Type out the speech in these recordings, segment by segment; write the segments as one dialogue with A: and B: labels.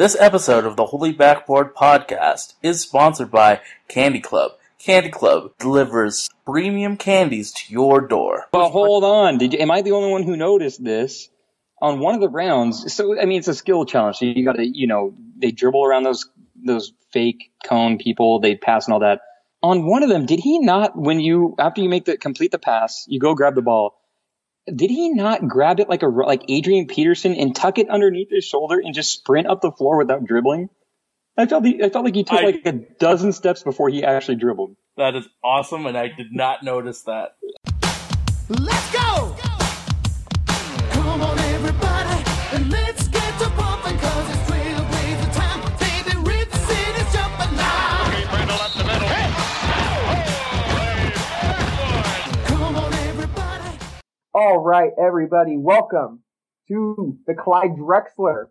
A: This episode of the Holy Backboard Podcast is sponsored by Candy Club. Candy Club delivers premium candies to your door.
B: Well, hold on. Did you, am I the only one who noticed this? On one of the rounds, so I mean, it's a skill challenge. So you got to, you know, they dribble around those those fake cone people. They pass and all that. On one of them, did he not? When you after you make the complete the pass, you go grab the ball. Did he not grab it like a like Adrian Peterson and tuck it underneath his shoulder and just sprint up the floor without dribbling? I felt he, I felt like he took
A: I-
B: like a dozen steps before he actually dribbled.
A: That is awesome, and I did not notice that.
C: Let's go!
D: All right, everybody, welcome to the Clyde Drexler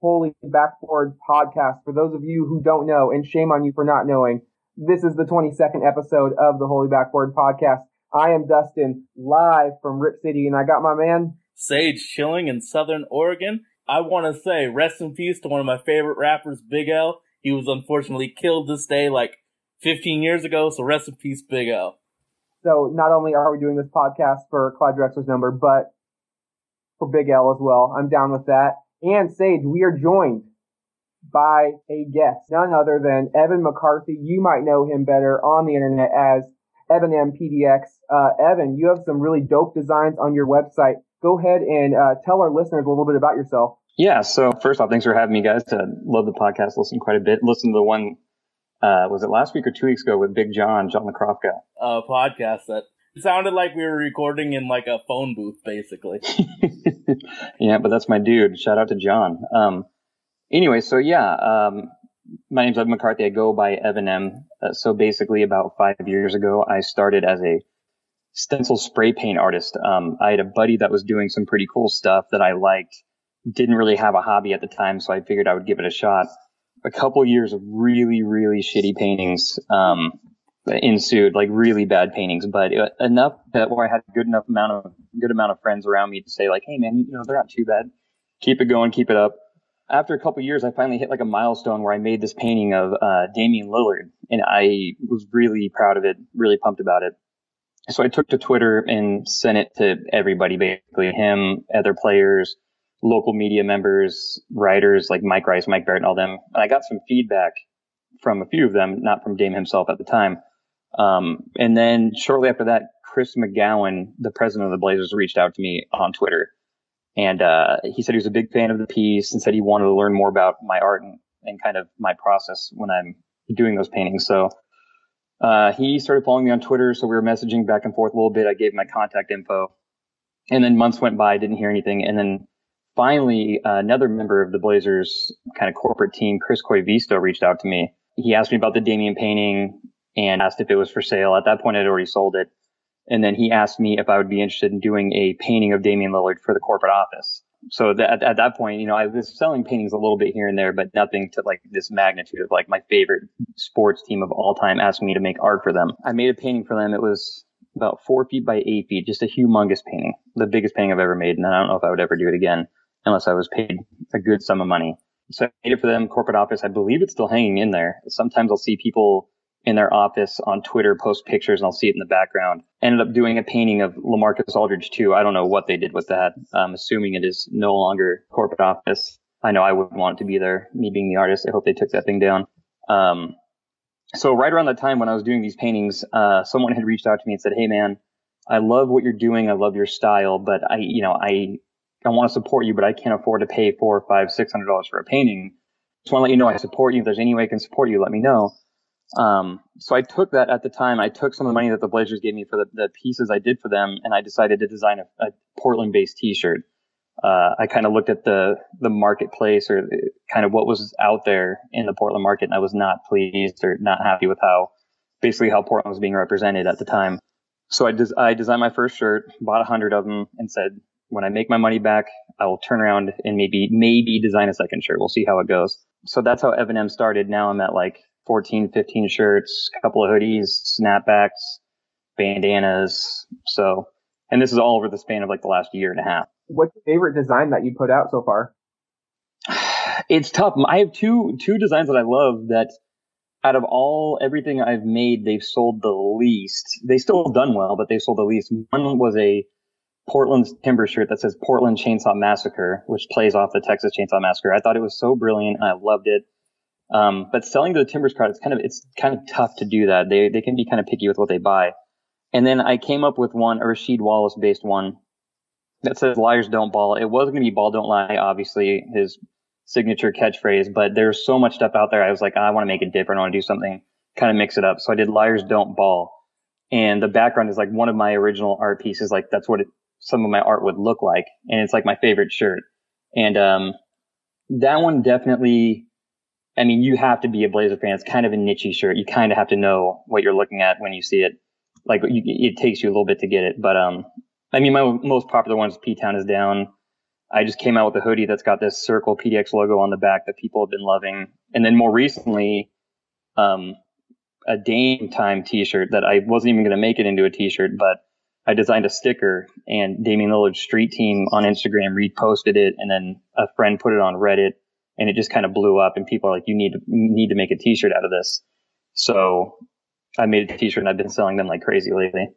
D: Holy Backboard podcast. For those of you who don't know, and shame on you for not knowing, this is the 22nd episode of the Holy Backboard podcast. I am Dustin, live from Rip City, and I got my man.
A: Sage chilling in Southern Oregon. I want to say rest in peace to one of my favorite rappers, Big L. He was unfortunately killed this day like 15 years ago, so rest in peace, Big L.
D: So not only are we doing this podcast for Clyde Drexler's number, but for Big L as well. I'm down with that. And Sage, we are joined by a guest, none other than Evan McCarthy. You might know him better on the internet as Evan M PDX. Uh, Evan, you have some really dope designs on your website. Go ahead and uh, tell our listeners a little bit about yourself.
B: Yeah. So first off, thanks for having me, guys. To love the podcast, listen quite a bit. Listen to the one. Uh, was it last week or two weeks ago with Big John, John LaCrofka?
A: A podcast that sounded like we were recording in like a phone booth, basically.
B: yeah, but that's my dude. Shout out to John. Um, anyway, so yeah, um, my name's Evan McCarthy. I go by Evan M. Uh, so basically, about five years ago, I started as a stencil spray paint artist. Um, I had a buddy that was doing some pretty cool stuff that I liked. Didn't really have a hobby at the time, so I figured I would give it a shot. A couple years of really, really shitty paintings um, ensued, like really bad paintings, but enough that where I had a good enough amount of good amount of friends around me to say like, hey man, you know they're not too bad. Keep it going, keep it up. After a couple years, I finally hit like a milestone where I made this painting of uh, Damian Lillard, and I was really proud of it, really pumped about it. So I took to Twitter and sent it to everybody, basically him, other players, local media members, writers like Mike Rice, Mike Barrett, and all them. And I got some feedback from a few of them, not from Dame himself at the time. Um, and then shortly after that, Chris McGowan, the president of the Blazers, reached out to me on Twitter. And uh, he said he was a big fan of the piece and said he wanted to learn more about my art and, and kind of my process when I'm doing those paintings. So uh, he started following me on Twitter. So we were messaging back and forth a little bit. I gave him my contact info. And then months went by, didn't hear anything. And then finally, uh, another member of the Blazers kind of corporate team, Chris Coivisto, reached out to me. He asked me about the Damien painting and asked if it was for sale. At that point, I'd already sold it. And then he asked me if I would be interested in doing a painting of Damian Lillard for the corporate office. So that, at, at that point, you know, I was selling paintings a little bit here and there, but nothing to like this magnitude of like my favorite sports team of all time asking me to make art for them. I made a painting for them. It was about four feet by eight feet, just a humongous painting, the biggest painting I've ever made. And I don't know if I would ever do it again unless I was paid a good sum of money. So I made it for them, corporate office. I believe it's still hanging in there. Sometimes I'll see people in their office on Twitter post pictures and I'll see it in the background. Ended up doing a painting of Lamarcus Aldridge too. I don't know what they did with that. I'm assuming it is no longer corporate office. I know I wouldn't want it to be there, me being the artist. I hope they took that thing down. Um, so right around that time when I was doing these paintings, uh, someone had reached out to me and said, Hey man, I love what you're doing. I love your style, but I, you know, I, I want to support you, but I can't afford to pay four, five, six hundred dollars for a painting. Just want to let you know I support you. If there's any way I can support you, let me know. Um, so I took that at the time. I took some of the money that the Blazers gave me for the, the pieces I did for them, and I decided to design a, a Portland-based T-shirt. Uh, I kind of looked at the the marketplace or kind of what was out there in the Portland market, and I was not pleased or not happy with how basically how Portland was being represented at the time. So I, des- I designed my first shirt, bought a hundred of them, and said, when I make my money back, I will turn around and maybe maybe design a second shirt. We'll see how it goes. So that's how Evan M started. Now I'm at like 14, 15 shirts, a couple of hoodies, snapbacks, bandanas. So, and this is all over the span of like the last year and a half.
D: What's your favorite design that you put out so far?
B: It's tough. I have two two designs that I love that out of all everything I've made, they've sold the least. They still done well, but they sold the least. One was a Portland's timber shirt that says Portland Chainsaw Massacre, which plays off the Texas Chainsaw Massacre. I thought it was so brilliant. and I loved it. Um, but selling to the timbers crowd, it's kind of it's kind of tough to do that. They they can be kind of picky with what they buy. And then I came up with one, a Rasheed Wallace based one that says "Liars don't ball." It was going to be "Ball don't lie," obviously his signature catchphrase. But there's so much stuff out there. I was like, I want to make it different. I want to do something, kind of mix it up. So I did "Liars don't ball," and the background is like one of my original art pieces. Like that's what it, some of my art would look like, and it's like my favorite shirt. And um, that one definitely I mean, you have to be a Blazer fan. It's kind of a niche shirt. You kind of have to know what you're looking at when you see it. Like you, it takes you a little bit to get it. But um, I mean, my most popular one is P Town is down. I just came out with a hoodie that's got this circle PDX logo on the back that people have been loving. And then more recently, um, a Dame Time T-shirt that I wasn't even going to make it into a T-shirt, but I designed a sticker and Damian Lillard's Street Team on Instagram reposted it, and then a friend put it on Reddit and it just kind of blew up and people are like, you need to, need to make a t-shirt out of this. So I made a t-shirt and I've been selling them like crazy lately.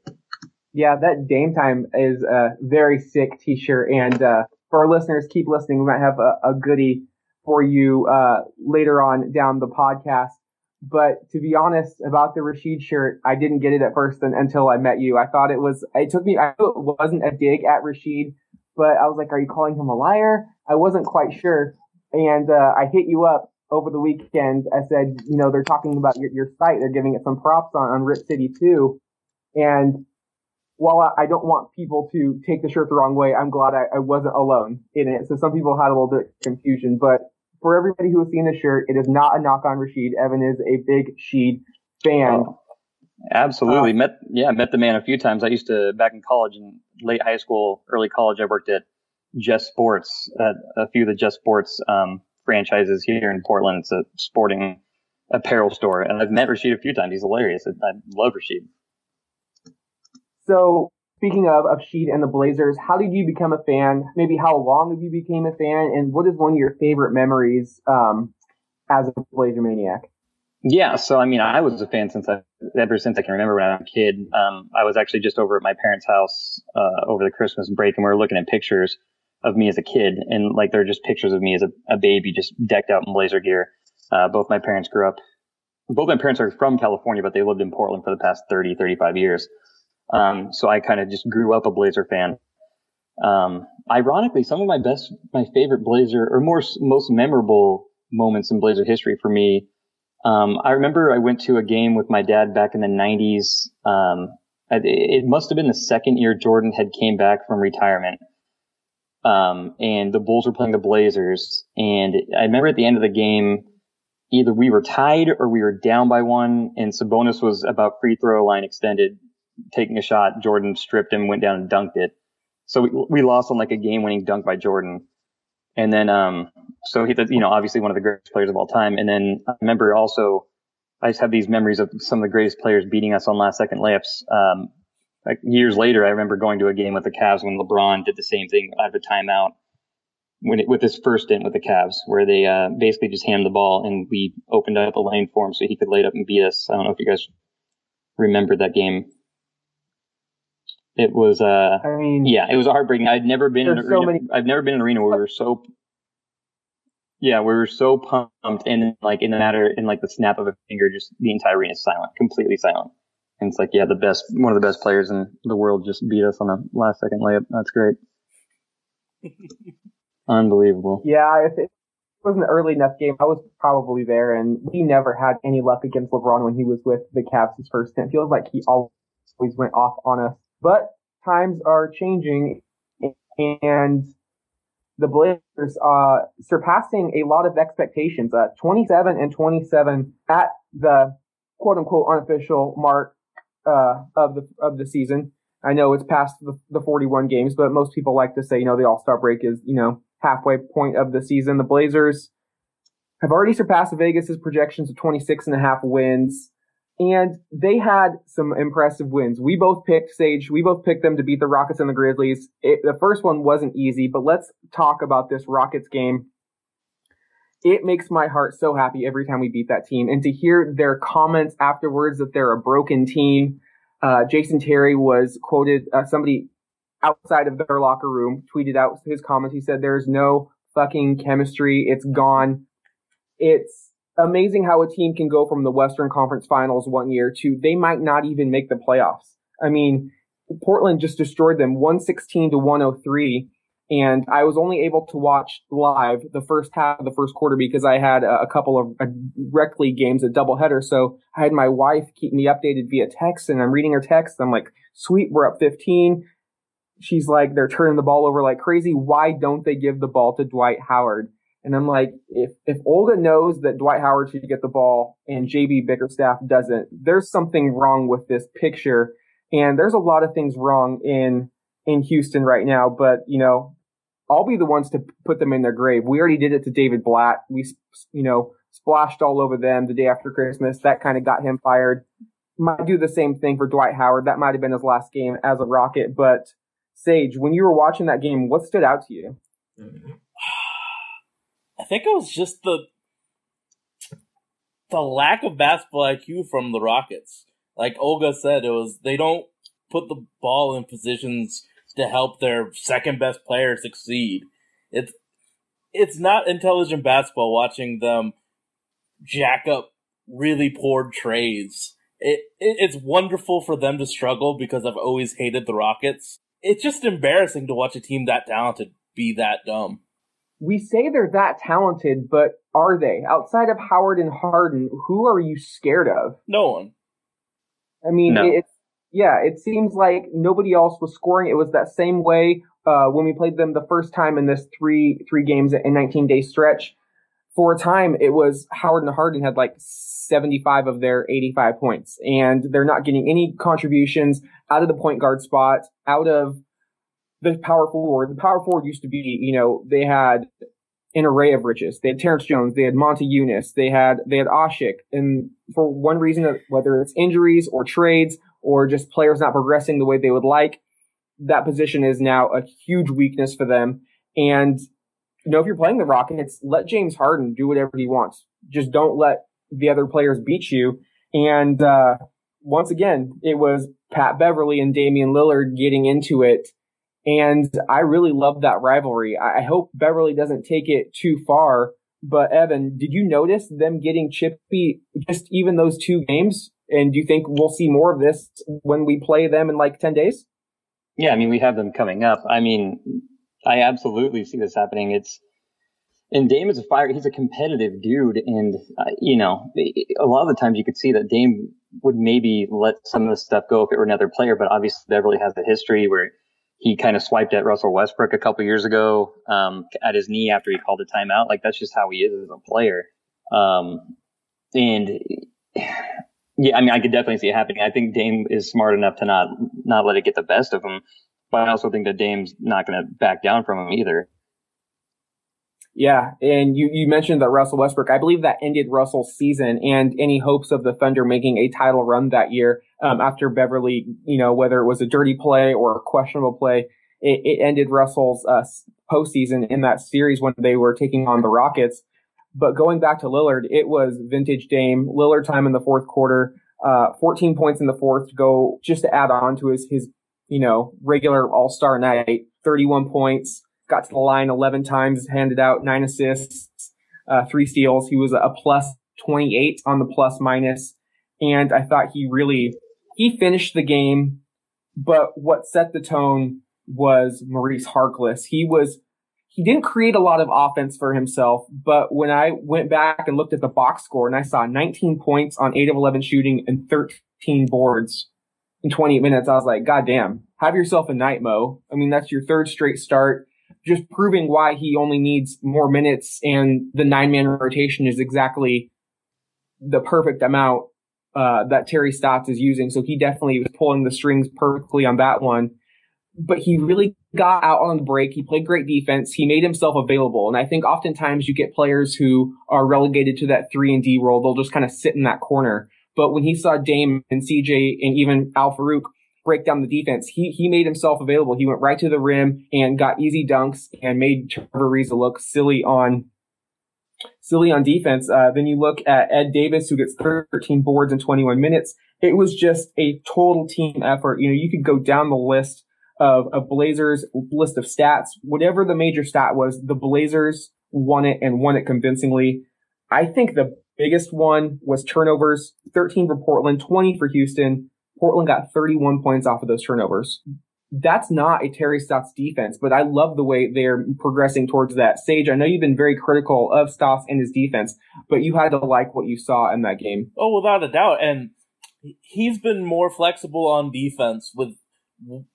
D: Yeah, that Dame Time is a very sick t-shirt. And, uh, for our listeners, keep listening. We might have a, a goodie for you, uh, later on down the podcast. But to be honest about the Rasheed shirt, I didn't get it at first un- until I met you. I thought it was, it took me, I knew it wasn't a dig at Rasheed, but I was like, are you calling him a liar? I wasn't quite sure and uh, I hit you up over the weekend. I said, you know, they're talking about your, your site. They're giving it some props on, on Rip City too. And while I, I don't want people to take the shirt the wrong way, I'm glad I, I wasn't alone in it. So some people had a little bit of confusion, but for everybody who has seen the shirt, it is not a knock on Rasheed. Evan is a big Sheed fan.
B: Oh, absolutely. Uh, met, yeah, met the man a few times. I used to, back in college and late high school, early college, I worked at just Sports, uh, a few of the Just Sports um, franchises here in Portland. It's a sporting apparel store, and I've met Rasheed a few times. He's hilarious. I love Rasheed.
D: So, speaking of of Sheed and the Blazers, how did you become a fan? Maybe how long have you became a fan, and what is one of your favorite memories um, as a Blazer maniac?
B: Yeah, so I mean, I was a fan since I, ever since I can remember when I was a kid. Um, I was actually just over at my parents' house uh, over the Christmas break, and we were looking at pictures of me as a kid. And like, they're just pictures of me as a, a baby, just decked out in blazer gear. Uh, both my parents grew up, both my parents are from California, but they lived in Portland for the past 30, 35 years. Um, so I kind of just grew up a Blazer fan. Um, ironically, some of my best, my favorite Blazer or more, most memorable moments in Blazer history for me. Um, I remember I went to a game with my dad back in the 90s. Um, it must have been the second year Jordan had came back from retirement. Um, and the Bulls were playing the Blazers. And I remember at the end of the game, either we were tied or we were down by one, and Sabonis was about free throw line extended, taking a shot. Jordan stripped him, went down and dunked it. So we, we lost on like a game winning dunk by Jordan. And then, um, so he, you know, obviously one of the greatest players of all time. And then I remember also, I just have these memories of some of the greatest players beating us on last second layups. Um, like years later, I remember going to a game with the Cavs when LeBron did the same thing out of a timeout when it, with his first stint with the Cavs, where they uh, basically just handed the ball and we opened up a lane for him so he could lay it up and beat us. I don't know if you guys remember that game. It was, uh,
D: I mean,
B: yeah, it was heartbreaking. I'd never been in an
D: so
B: arena.
D: many-
B: I've never been in an arena where we were so, yeah, we were so pumped, and like in the matter, in like the snap of a finger, just the entire arena is silent, completely silent. And it's like, yeah, the best, one of the best players in the world just beat us on a last second layup. That's great. Unbelievable.
D: Yeah, if it was an early enough game, I was probably there, and we never had any luck against LeBron when he was with the Cavs his first stint. Feels like he always went off on us. But times are changing, and the Blazers uh, surpassing a lot of expectations. Uh, 27 and 27 at the quote unquote unofficial mark uh, of the of the season. I know it's past the, the 41 games, but most people like to say, you know, the All Star break is, you know, halfway point of the season. The Blazers have already surpassed Vegas's projections of 26 and a half wins. And they had some impressive wins. We both picked Sage. We both picked them to beat the Rockets and the Grizzlies. It, the first one wasn't easy, but let's talk about this Rockets game. it makes my heart so happy every time we beat that team. And to hear their comments afterwards that they're a broken team. Uh, Jason Terry was quoted, uh, somebody outside of their locker room tweeted out his comments. He said, there's no fucking chemistry. It's gone. It's amazing how a team can go from the Western Conference finals one year to they might not even make the playoffs. I mean, Portland just destroyed them 116 to 103 and I was only able to watch live the first half of the first quarter because I had a, a couple of rec league games, a doubleheader. So I had my wife keep me updated via text, and I'm reading her text. I'm like, "Sweet, we're up 15." She's like, "They're turning the ball over like crazy. Why don't they give the ball to Dwight Howard?" And I'm like, if if Olga knows that Dwight Howard should get the ball and JB Bickerstaff doesn't, there's something wrong with this picture. And there's a lot of things wrong in in Houston right now. But you know, I'll be the ones to put them in their grave. We already did it to David Blatt. We, you know, splashed all over them the day after Christmas. That kind of got him fired. Might do the same thing for Dwight Howard. That might have been his last game as a Rocket. But Sage, when you were watching that game, what stood out to you? Mm-hmm.
A: I think it was just the the lack of basketball IQ from the Rockets. Like Olga said, it was they don't put the ball in positions to help their second best player succeed. It's it's not intelligent basketball watching them jack up really poor trades. It, it, it's wonderful for them to struggle because I've always hated the Rockets. It's just embarrassing to watch a team that talented be that dumb.
D: We say they're that talented, but are they? Outside of Howard and Harden, who are you scared of?
A: No one.
D: I mean,
B: No.
D: it's yeah, it seems like nobody else was scoring. It was that same way uh, when we played them the first time in this three three games in 19 day stretch. For a time, it was Howard and Harden had like 75 of their 85 points, and they're not getting any contributions out of the point guard spot, out of the power forward. The power forward used to be, you know, they had an array of riches. They had Terrence Jones, they had Motiejunas, they had they had Oshik, and for one reason, whether it's injuries or trades or just players not progressing the way they would like, that position is now a huge weakness for them. And you know, if you're playing the Rockets, let James Harden do whatever he wants. Just don't let the other players beat you. And uh, once again, it was Pat Beverley and Damian Lillard getting into it. And I really love that rivalry. I hope Beverley doesn't take it too far. But Evan, did you notice them getting chippy just even those two games? And do you think we'll see more of this when we play them in like 10 days?
B: Yeah, I mean, we have them coming up. I mean, I absolutely see this happening. It's, and Dame is a fire. He's a competitive dude. And, uh, you know, a lot of the times you could see that Dame would maybe let some of this stuff go if it were another player, but obviously Beverley has the history where he kind of swiped at Russell Westbrook a couple years ago, um, at his knee after he called a timeout. Like that's just how he is as a player. Um, and yeah, I mean, I could definitely see it happening. I think Dame is smart enough to not, not let it get the best of him. But I also think that Dame's not going to back down from him either.
D: Yeah, and you, you mentioned that Russell Westbrook. I believe that ended Russell's season and any hopes of the Thunder making a title run that year um, after Beverley, you know, whether it was a dirty play or a questionable play, it, it ended Russell's uh, postseason in that series when they were taking on the Rockets. But going back to Lillard, it was vintage Dame. Lillard time in the fourth quarter, uh, 14 points in the fourth to go just to add on to his, his, you know, regular all-star night, 31 points, got to the line 11 times, handed out nine assists, uh, three steals. He was a plus 28 on the plus minus. And I thought he really, he finished the game, but what set the tone was Maurice Harkless. He was, he didn't create a lot of offense for himself, but when I went back and looked at the box score and I saw 19 points on 8 of 11 shooting and 13 boards in 28 minutes, I was like, God damn, have yourself a night, Mo. I mean, that's your third straight start. Just proving why he only needs more minutes and the nine man rotation is exactly the perfect amount uh, that Terry Stotts is using. So he definitely was pulling the strings perfectly on that one. But he really got out on the break. He played great defense. He made himself available. And I think oftentimes you get players who are relegated to that three and D role. They'll just kind of sit in that corner. But when he saw Dame and CJ and even Al-Farouq break down the defense, he, he made himself available. He went right to the rim and got easy dunks and made Trevor Ariza look silly on silly on defense. Uh, then you look at Ed Davis, who gets 13 boards in 21 minutes. It was just a total team effort. You know, you could go down the list of, of Blazers list of stats. Whatever the major stat was, the Blazers won it and won it convincingly. I think the biggest one was turnovers, 13 for Portland, 20 for Houston. Portland got 31 points off of those turnovers. That's not a Terry Stotts defense, but I love the way they're progressing towards that. Sage, I know you've been very critical of Stotts and his defense, but you had to like what you saw in that game.
A: Oh, without a doubt. And he's been more flexible on defense with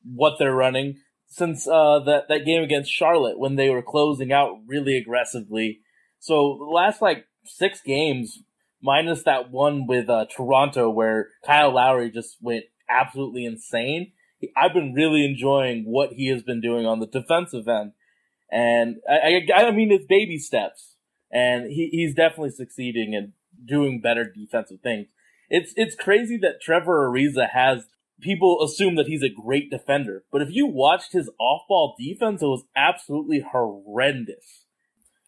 A: what they're running since uh, that that game against Charlotte when they were closing out really aggressively. So the last like six games, minus that one with uh, Toronto where Kyle Lowry just went absolutely insane. I've been really enjoying what he has been doing on the defensive end, and I, I, I mean it's baby steps, and he, he's definitely succeeding and doing better defensive things. It's it's crazy that Trevor Ariza has people assume that he's a great defender, but if you watched his off-ball defense, it was absolutely horrendous.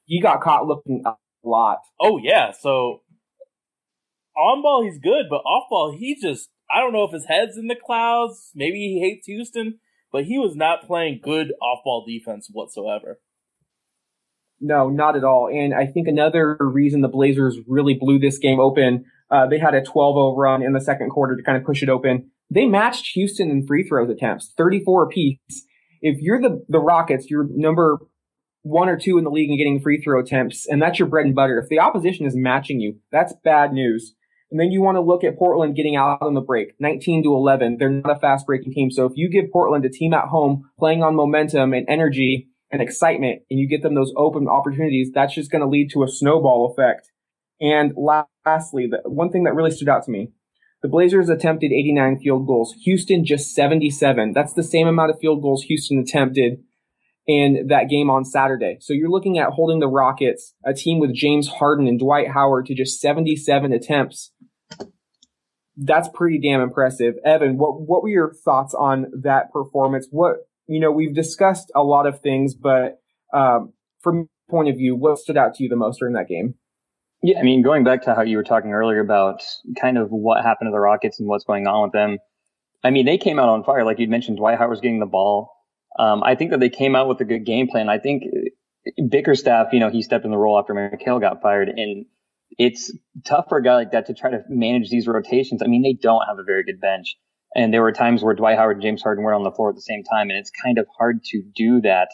D: He got caught looking a lot.
A: Oh yeah, so on ball he's good, but off ball he just I don't know if his head's in the clouds. Maybe he hates Houston, but he was not playing good off ball defense whatsoever.
D: No, not at all. And I think another reason the Blazers really blew this game open, uh, they had a 12-0 run in the second quarter to kind of push it open. They matched Houston in free throws attempts, 34 apiece. If you're the, the Rockets, you're number one or two in the league in getting free throw attempts, and that's your bread and butter. If the opposition is matching you, that's bad news. And then you want to look at Portland getting out on the break, 19 to 11. They're not a fast breaking team. So if you give Portland a team at home playing on momentum and energy and excitement and you get them those open opportunities, that's just going to lead to a snowball effect. And lastly, the one thing that really stood out to me, the Blazers attempted 89 field goals. Houston just 77. That's the same amount of field goals Houston attempted in that game on Saturday. So you're looking at holding the Rockets, a team with James Harden and Dwight Howard to just 77 attempts that's pretty damn impressive. Evan, what what were your thoughts on that performance? What you know, we've discussed a lot of things, but um, from point of view, what stood out to you the most during that game?
B: Yeah, I mean, going back to how you were talking earlier about kind of what happened to the Rockets and what's going on with them. I mean, they came out on fire, like you mentioned. Dwight Howard's getting the ball. Um, I think that they came out with a good game plan. I think Bickerstaff, you know, he stepped in the role after McHale got fired, and it's tough for a guy like that to try to manage these rotations. I mean, they don't have a very good bench. And there were times where Dwight Howard and James Harden weren't on the floor at the same time, and it's kind of hard to do that.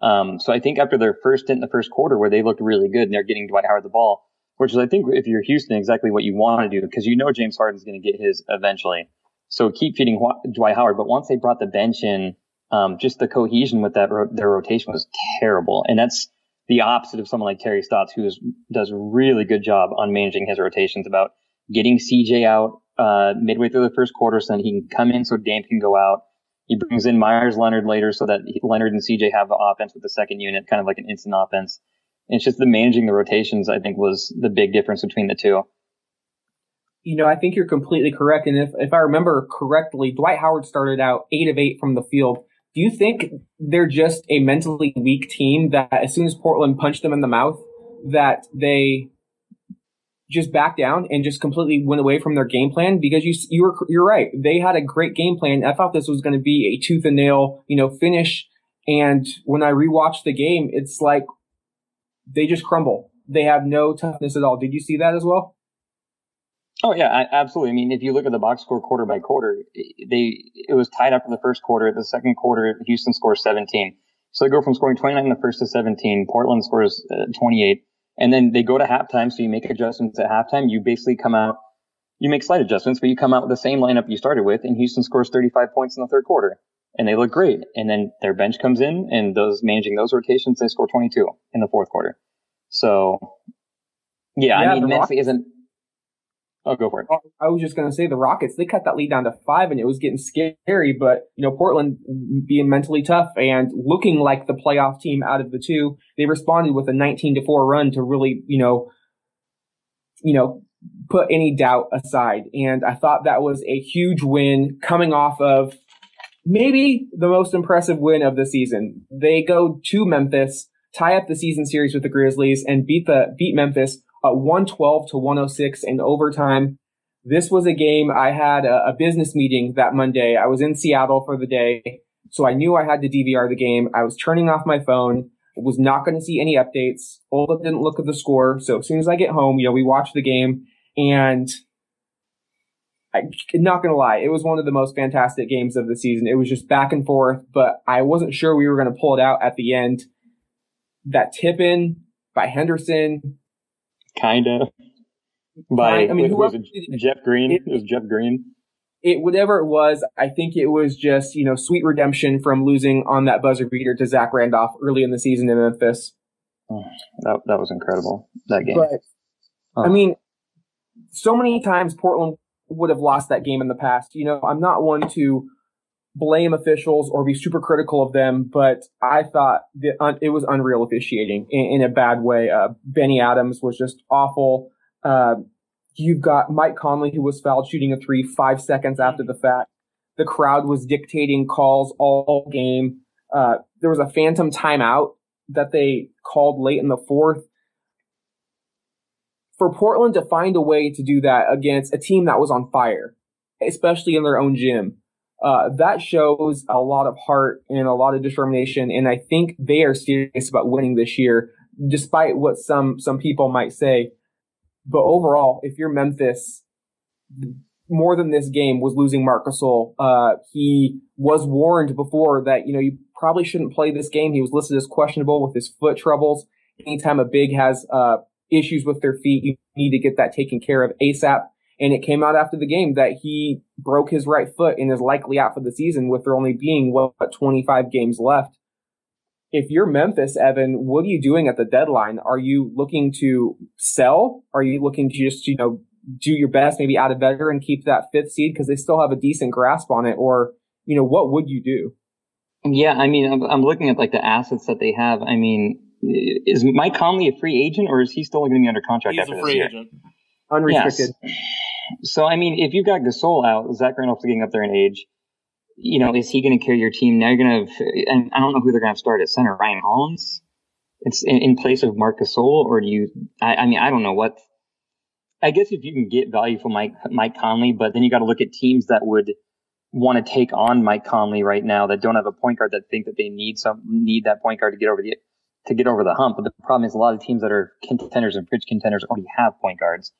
B: Um, so I think after their first stint in the first quarter where they looked really good and they're getting Dwight Howard the ball, which is I think if you're Houston, exactly what you want to do because you know James Harden's going to get his eventually. So keep feeding Dwight Howard. But once they brought the bench in, um, just the cohesion with that their rotation was terrible, and that's the opposite of someone like Terry Stotts, who is, does a really good job on managing his rotations about getting CJ out uh, midway through the first quarter so that he can come in so Dame can go out. He brings in Meyers Leonard later so that Leonard and CJ have the offense with the second unit, kind of like an instant offense. And it's just the managing the rotations, I think, was the big difference between the two.
D: You know, I think you're completely correct. And if, if I remember correctly, Dwight Howard started out eight of eight from the field do you think they're just a mentally weak team that as soon as Portland punched them in the mouth, that they just back down and just completely went away from their game plan? Because you you were you're right, they had a great game plan. I thought this was going to be a tooth and nail, you know, finish. And when I rewatched the game, it's like they just crumble. They have no toughness at all. Did you see that as well?
B: Oh yeah, absolutely. I mean, if you look at the box score quarter by quarter, they it was tied up in the first quarter. The second quarter, Houston scores 17. So they go from scoring 29 in the first to 17. Portland scores uh, 28, and then they go to halftime. So you make adjustments at halftime. You basically come out, you make slight adjustments, but you come out with the same lineup you started with, and Houston scores 35 points in the third quarter, and they look great. And then their bench comes in, and those managing those rotations, they score 22 in the fourth quarter. So yeah, yeah I mean, mentally isn't Oh, go for it.
D: I was just going to say the Rockets, they cut that lead down to five and it was getting scary, but, you know, Portland being mentally tough and looking like the playoff team out of the two, they responded with a 19 to four run to really, you know, you know, put any doubt aside. And I thought that was a huge win coming off of maybe the most impressive win of the season. They go to Memphis tie up the season series with the Grizzlies and beat the beat Memphis uh, 112 to 106 in overtime. This was a game I had a, a business meeting that Monday. I was in Seattle for the day, so I knew I had to DVR the game. I was turning off my phone was not going to see any updates. Olga didn't look at the score. So as soon as I get home, you know, we watch the game and I'm not going to lie. It was one of the most fantastic games of the season. It was just back and forth, but I wasn't sure we were going to pull it out at the end. That tip in by Henderson.
B: Kinda. By,
D: I mean,
B: was it Jeff Green?
D: It-
B: It was Jeff Green.
D: It, whatever it was, I think it was just, you know, sweet redemption from losing on that buzzer beater to Zach Randolph early in the season in Memphis.
B: Oh, that, that was incredible. That game.
D: But
B: Huh.
D: I mean, so many times Portland would have lost that game in the past. You know, I'm not one to blame officials or be super critical of them, but I thought un- it was unreal officiating in, in a bad way. Uh, Bennie Adams was just awful. Uh, you've got Mike Conley who was fouled shooting a three five seconds after the fact. The crowd was dictating calls all game. Uh, there was a phantom timeout that they called late in the fourth for Portland to find a way to do that against a team that was on fire, especially in their own gym, uh, that shows a lot of heart and a lot of determination. And I think they are serious about winning this year, despite what some some people might say. But overall, if you're Memphis, more than this game was losing Marc Gasol. Uh, he was warned before that you know you probably shouldn't play this game. He was listed as questionable with his foot troubles. Anytime a big has uh, issues with their feet, you need to get that taken care of ASAP. And it came out after the game that he broke his right foot and is likely out for the season with there only being what 25 games left. If you're Memphis, Evan, what are you doing at the deadline? Are you looking to sell? Are you looking to just, you know, do your best, maybe add a veteran, keep that fifth seed because they still have a decent grasp on it? Or, you know, what would you do?
B: Yeah, I mean, I'm, I'm looking at like the assets that they have. I mean, is Mike Conley a free agent or is he still going to be under contract
A: He's
B: after
A: a
B: this year?
A: agent.
D: Unrestricted.
B: Yes. So I mean, if you've got Gasol out, Zach Randolph's getting up there in age. You know, is he going to carry your team? Now you're going to, and I don't know who they're going to start at center. Ryan Hollins, it's in, in place of Marc Gasol, or do you? I, I mean, I don't know what. I guess if you can get value from Mike Mike Conley, but then you got to look at teams that would want to take on Mike Conley right now that don't have a point guard that think that they need some need that point guard to get over the to get over the hump. But the problem is a lot of teams that are contenders and fridge contenders already have point guards.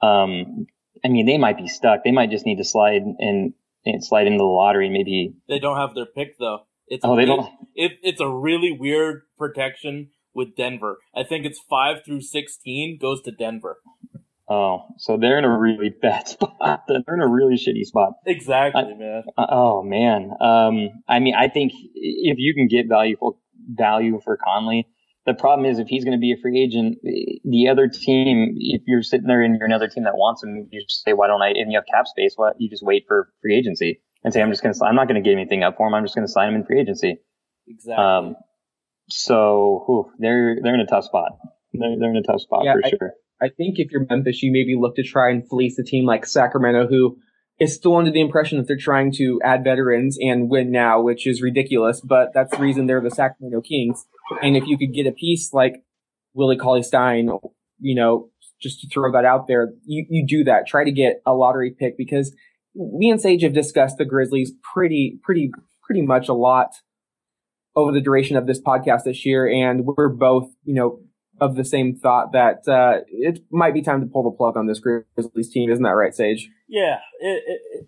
B: Um, I mean, they might be stuck. They might just need to slide and, and slide into the lottery. Maybe.
A: They don't have their pick though. It's
B: Oh, they
A: a-
B: don't.
A: It, it's a really weird protection with Denver. I think it's five through sixteen goes to Denver.
B: Oh, so they're in a really bad spot. They're in a really shitty spot.
A: Exactly,
B: I-
A: man.
B: Uh, Oh man. Um, I mean, I think if you can get valuable value for Conley, the problem is if he's going to be a free agent, the other team, if you're sitting there and you're another team that wants him, you just say, why don't I? And you have cap space. What? You just wait for free agency and say, I'm just going to, I'm not going to get anything up for him. I'm just going to sign him in free agency.
A: Exactly.
B: Um, so whew, they're they're in a tough spot. They're they're in a tough spot
D: Yeah,
B: for
D: I-
B: sure.
D: I think if you're Memphis, you maybe look to try and fleece a team like Sacramento, who is still under the impression that they're trying to add veterans and win now, which is ridiculous. But that's the reason they're the Sacramento Kings. And if you could get a piece like Willie Cauley Stein, you know, just to throw that out there, you, you do that. Try to get a lottery pick because me and Sage have discussed the Grizzlies pretty, pretty, pretty much a lot over the duration of this podcast this year. And we're both, you know, of the same thought that uh, it might be time to pull the plug on this Grizzlies team. Isn't that right, Sage?
A: Yeah, it, it, it,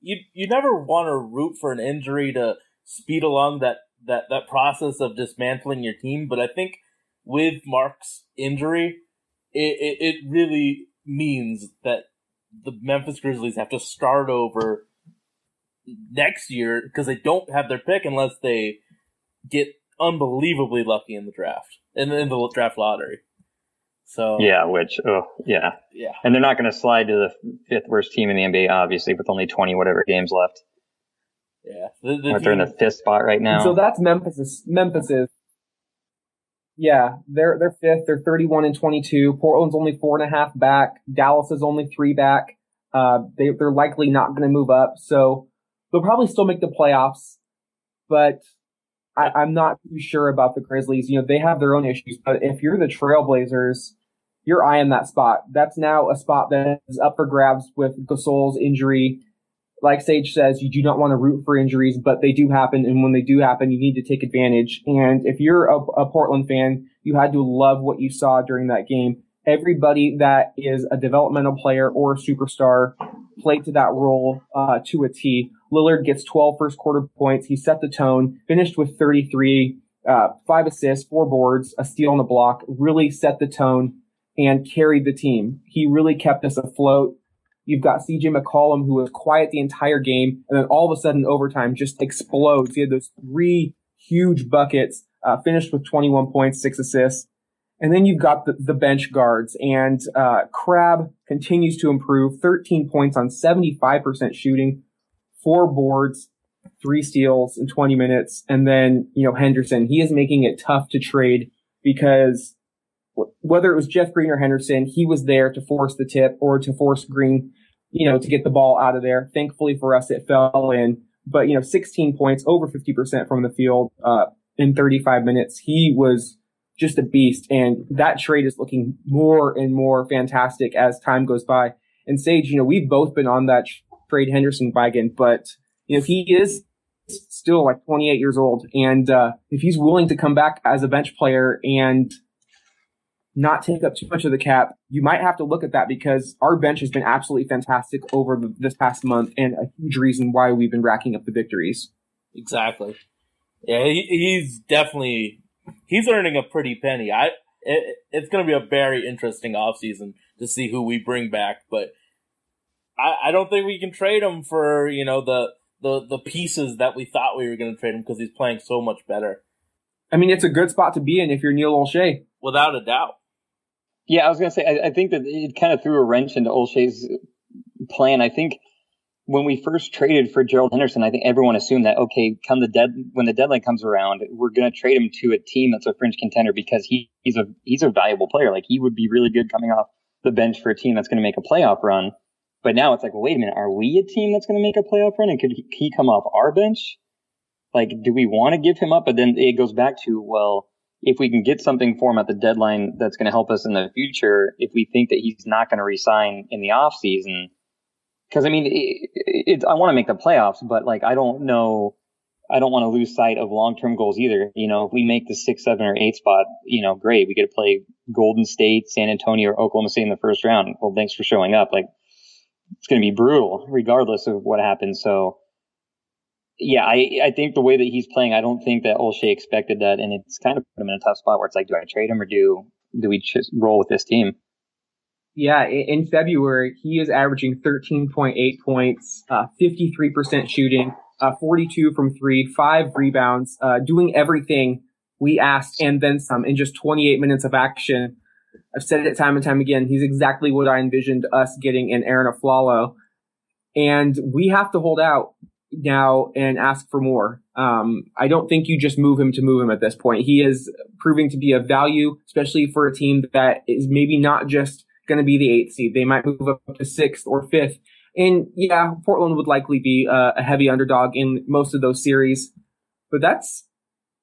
A: you you never want to root for an injury to speed along that, that, that process of dismantling your team, but I think with Marc's injury, it, it, it really means that the Memphis Grizzlies have to start over next year because they don't have their pick unless they get unbelievably lucky in the draft in in the draft lottery. So
B: Yeah, which oh yeah,
A: yeah,
B: and they're not going to slide to the fifth worst team in the NBA, obviously, with only twenty whatever games left.
A: yeah. The, the
B: Or they're in the fifth spot right now.
D: So that's Memphis. Memphis Memphis's. Yeah, they're they're fifth. They're thirty-one and twenty-two. Portland's only four and a half back. Dallas is only three back. Uh, they they're likely not going to move up, so they'll probably still make the playoffs. But I, I'm not too sure about the Grizzlies. You know, they have their own issues, but if you're the Trailblazers, you're eyeing that spot. That's now a spot that is up for grabs with Gasol's injury. Like Sage says, you do not want to root for injuries, but they do happen. And when they do happen, you need to take advantage. And if you're a, a Portland fan, you had to love what you saw during that game. Everybody that is a developmental player or a superstar played to that role uh, to a T. Lillard gets 12 first quarter points. He set the tone, finished with 33, uh, five assists, four boards, a steal on the block, really set the tone and carried the team. He really kept us afloat. You've got CJ McCollum, who was quiet the entire game, and then all of a sudden, overtime just explodes. He had those three huge buckets, uh, finished with 21 points, six assists. And then you've got the, the bench guards, and uh, Crabbe continues to improve. 13 points on 75% shooting, four boards, three steals in 20 minutes. And then, you know, Henderson, he is making it tough to trade because whether it was Jeff Green or Henderson, he was there to force the tip or to force Green, you know, to get the ball out of there. Thankfully for us, it fell in. But, you know, 16 points, over 50% from the field uh, in 35 minutes. He was just a beast. And that trade is looking more and more fantastic as time goes by. And Sage, you know, we've both been on that trade Henderson wagon, but, you know, he is still like 28 years old. And uh, if he's willing to come back as a bench player and – not take up too much of the cap, you might have to look at that because our bench has been absolutely fantastic over the, this past month and a huge reason why we've been racking up the victories.
A: Exactly. Yeah, he, he's definitely he's earning a pretty penny. I it, it's going to be a very interesting offseason to see who we bring back, but I, I don't think we can trade him for you know the the the pieces that we thought we were going to trade him because he's playing so much better.
D: I mean, it's a good spot to be in if you're Neil Olshey.
A: Without a doubt.
B: Yeah, I was going to say, I, I, think that it kind of threw a wrench into Olshey's plan. I think when we first traded for Gerald Henderson, I think everyone assumed that, okay, come the dead, when the deadline comes around, we're going to trade him to a team that's a fringe contender because he, he's a, he's a valuable player. Like he would be really good coming off the bench for a team that's going to make a playoff run. But now it's like, well, wait a minute, are we a team that's going to make a playoff run? And could he come off our bench? Like, do we want to give him up? But then it goes back to, well, if we can get something for him at the deadline that's going to help us in the future, if we think that he's not going to resign in the off season, because I mean, it, it, I want to make the playoffs, but like I don't know, I don't want to lose sight of long term goals either. You know, if we make the six, seven, or eight spot, you know, great, we get to play Golden State, San Antonio, or Oklahoma State in the first round. Well, thanks for showing up. Like it's going to be brutal regardless of what happens. So yeah, I, I think the way that he's playing, I don't think that Olshey expected that, and it's kind of put him in a tough spot where it's like, do I trade him or do do we just roll with this team?
D: Yeah, in February he is averaging 13.8 points, uh, 53% shooting, uh, 42 from three, five rebounds, uh, doing everything we asked and then some in just 28 minutes of action. I've said it time and time again. He's exactly what I envisioned us getting in Arron Afflalo. And we have to hold out now and ask for more. Um, I don't think you just move him to move him at this point. He is proving to be of value, especially for a team that is maybe not just going to be the eighth seed. They might move up to sixth or fifth. And yeah, Portland would likely be a, a heavy underdog in most of those series, but that's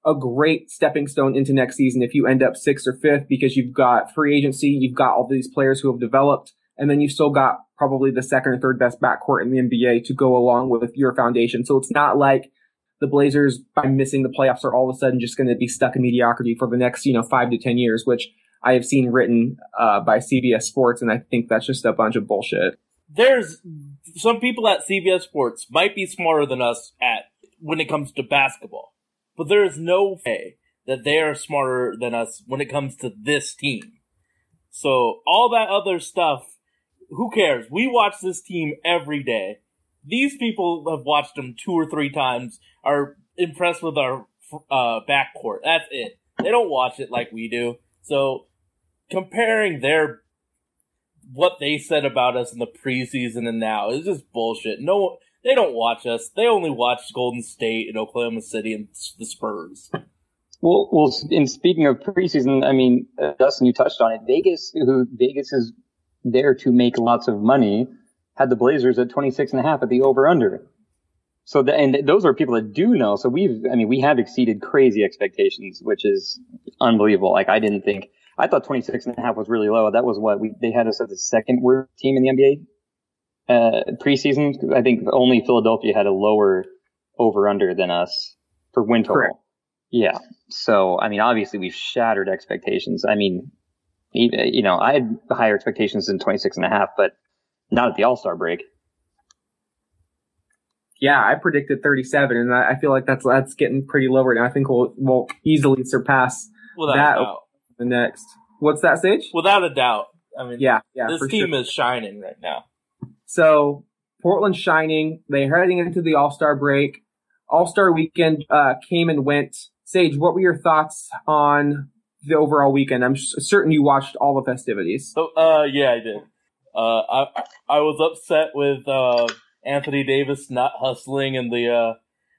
D: a great stepping stone into next season if you end up sixth or fifth because you've got free agency, you've got all these players who have developed, and then you've still got probably the second or third best backcourt in the NBA to go along with your foundation. So it's not like the Blazers, by missing the playoffs, are all of a sudden just going to be stuck in mediocrity for the next, you know, five to 10 years, which I have seen written uh, by CBS Sports, and I think that's just a bunch of bullshit.
A: There's some people at CBS Sports might be smarter than us at when it comes to basketball, but there is no way that they are smarter than us when it comes to this team. So all that other stuff who cares? We watch this team every day. These people have watched them two or three times, are impressed with our uh, backcourt. That's it. They don't watch it like we do. So comparing their what they said about us in the preseason and now is just bullshit. No, they don't watch us. They only watch Golden State and Oklahoma City and the Spurs.
B: Well, well, in speaking of preseason, I mean, uh, Dustin, you touched on it. Vegas, who Vegas is there to make lots of money had the Blazers at 26 and a half at the over under. So the, and those are people that do know. So we've, I mean, we have exceeded crazy expectations, which is unbelievable. Like I didn't think, I thought 26 and a half was really low. That was what we, they had us as the second worst team in the NBA, uh, preseason. I think only Philadelphia had a lower over under than us for win total.
D: Correct.
B: Yeah. So, I mean, obviously we've shattered expectations. I mean, you know, I had higher expectations than 26 and a half, but not at the All-Star break.
D: Yeah, I predicted 37, and I I feel like that's that's getting pretty low right now. I think we'll we'll easily surpass
A: Without
D: That-
A: a doubt.
D: the next. What's that stage?
A: Without a doubt. I mean,
D: Yeah, yeah.
A: this team
D: sure.
A: is shining right now.
D: So Portland shining. They're heading into the All Star break. All Star weekend uh, came and went. Sage, what were your thoughts on the overall weekend? I'm certain you watched all the festivities.
A: So, uh, yeah, I did. Uh, I I was upset with uh Anthony Davis not hustling in the uh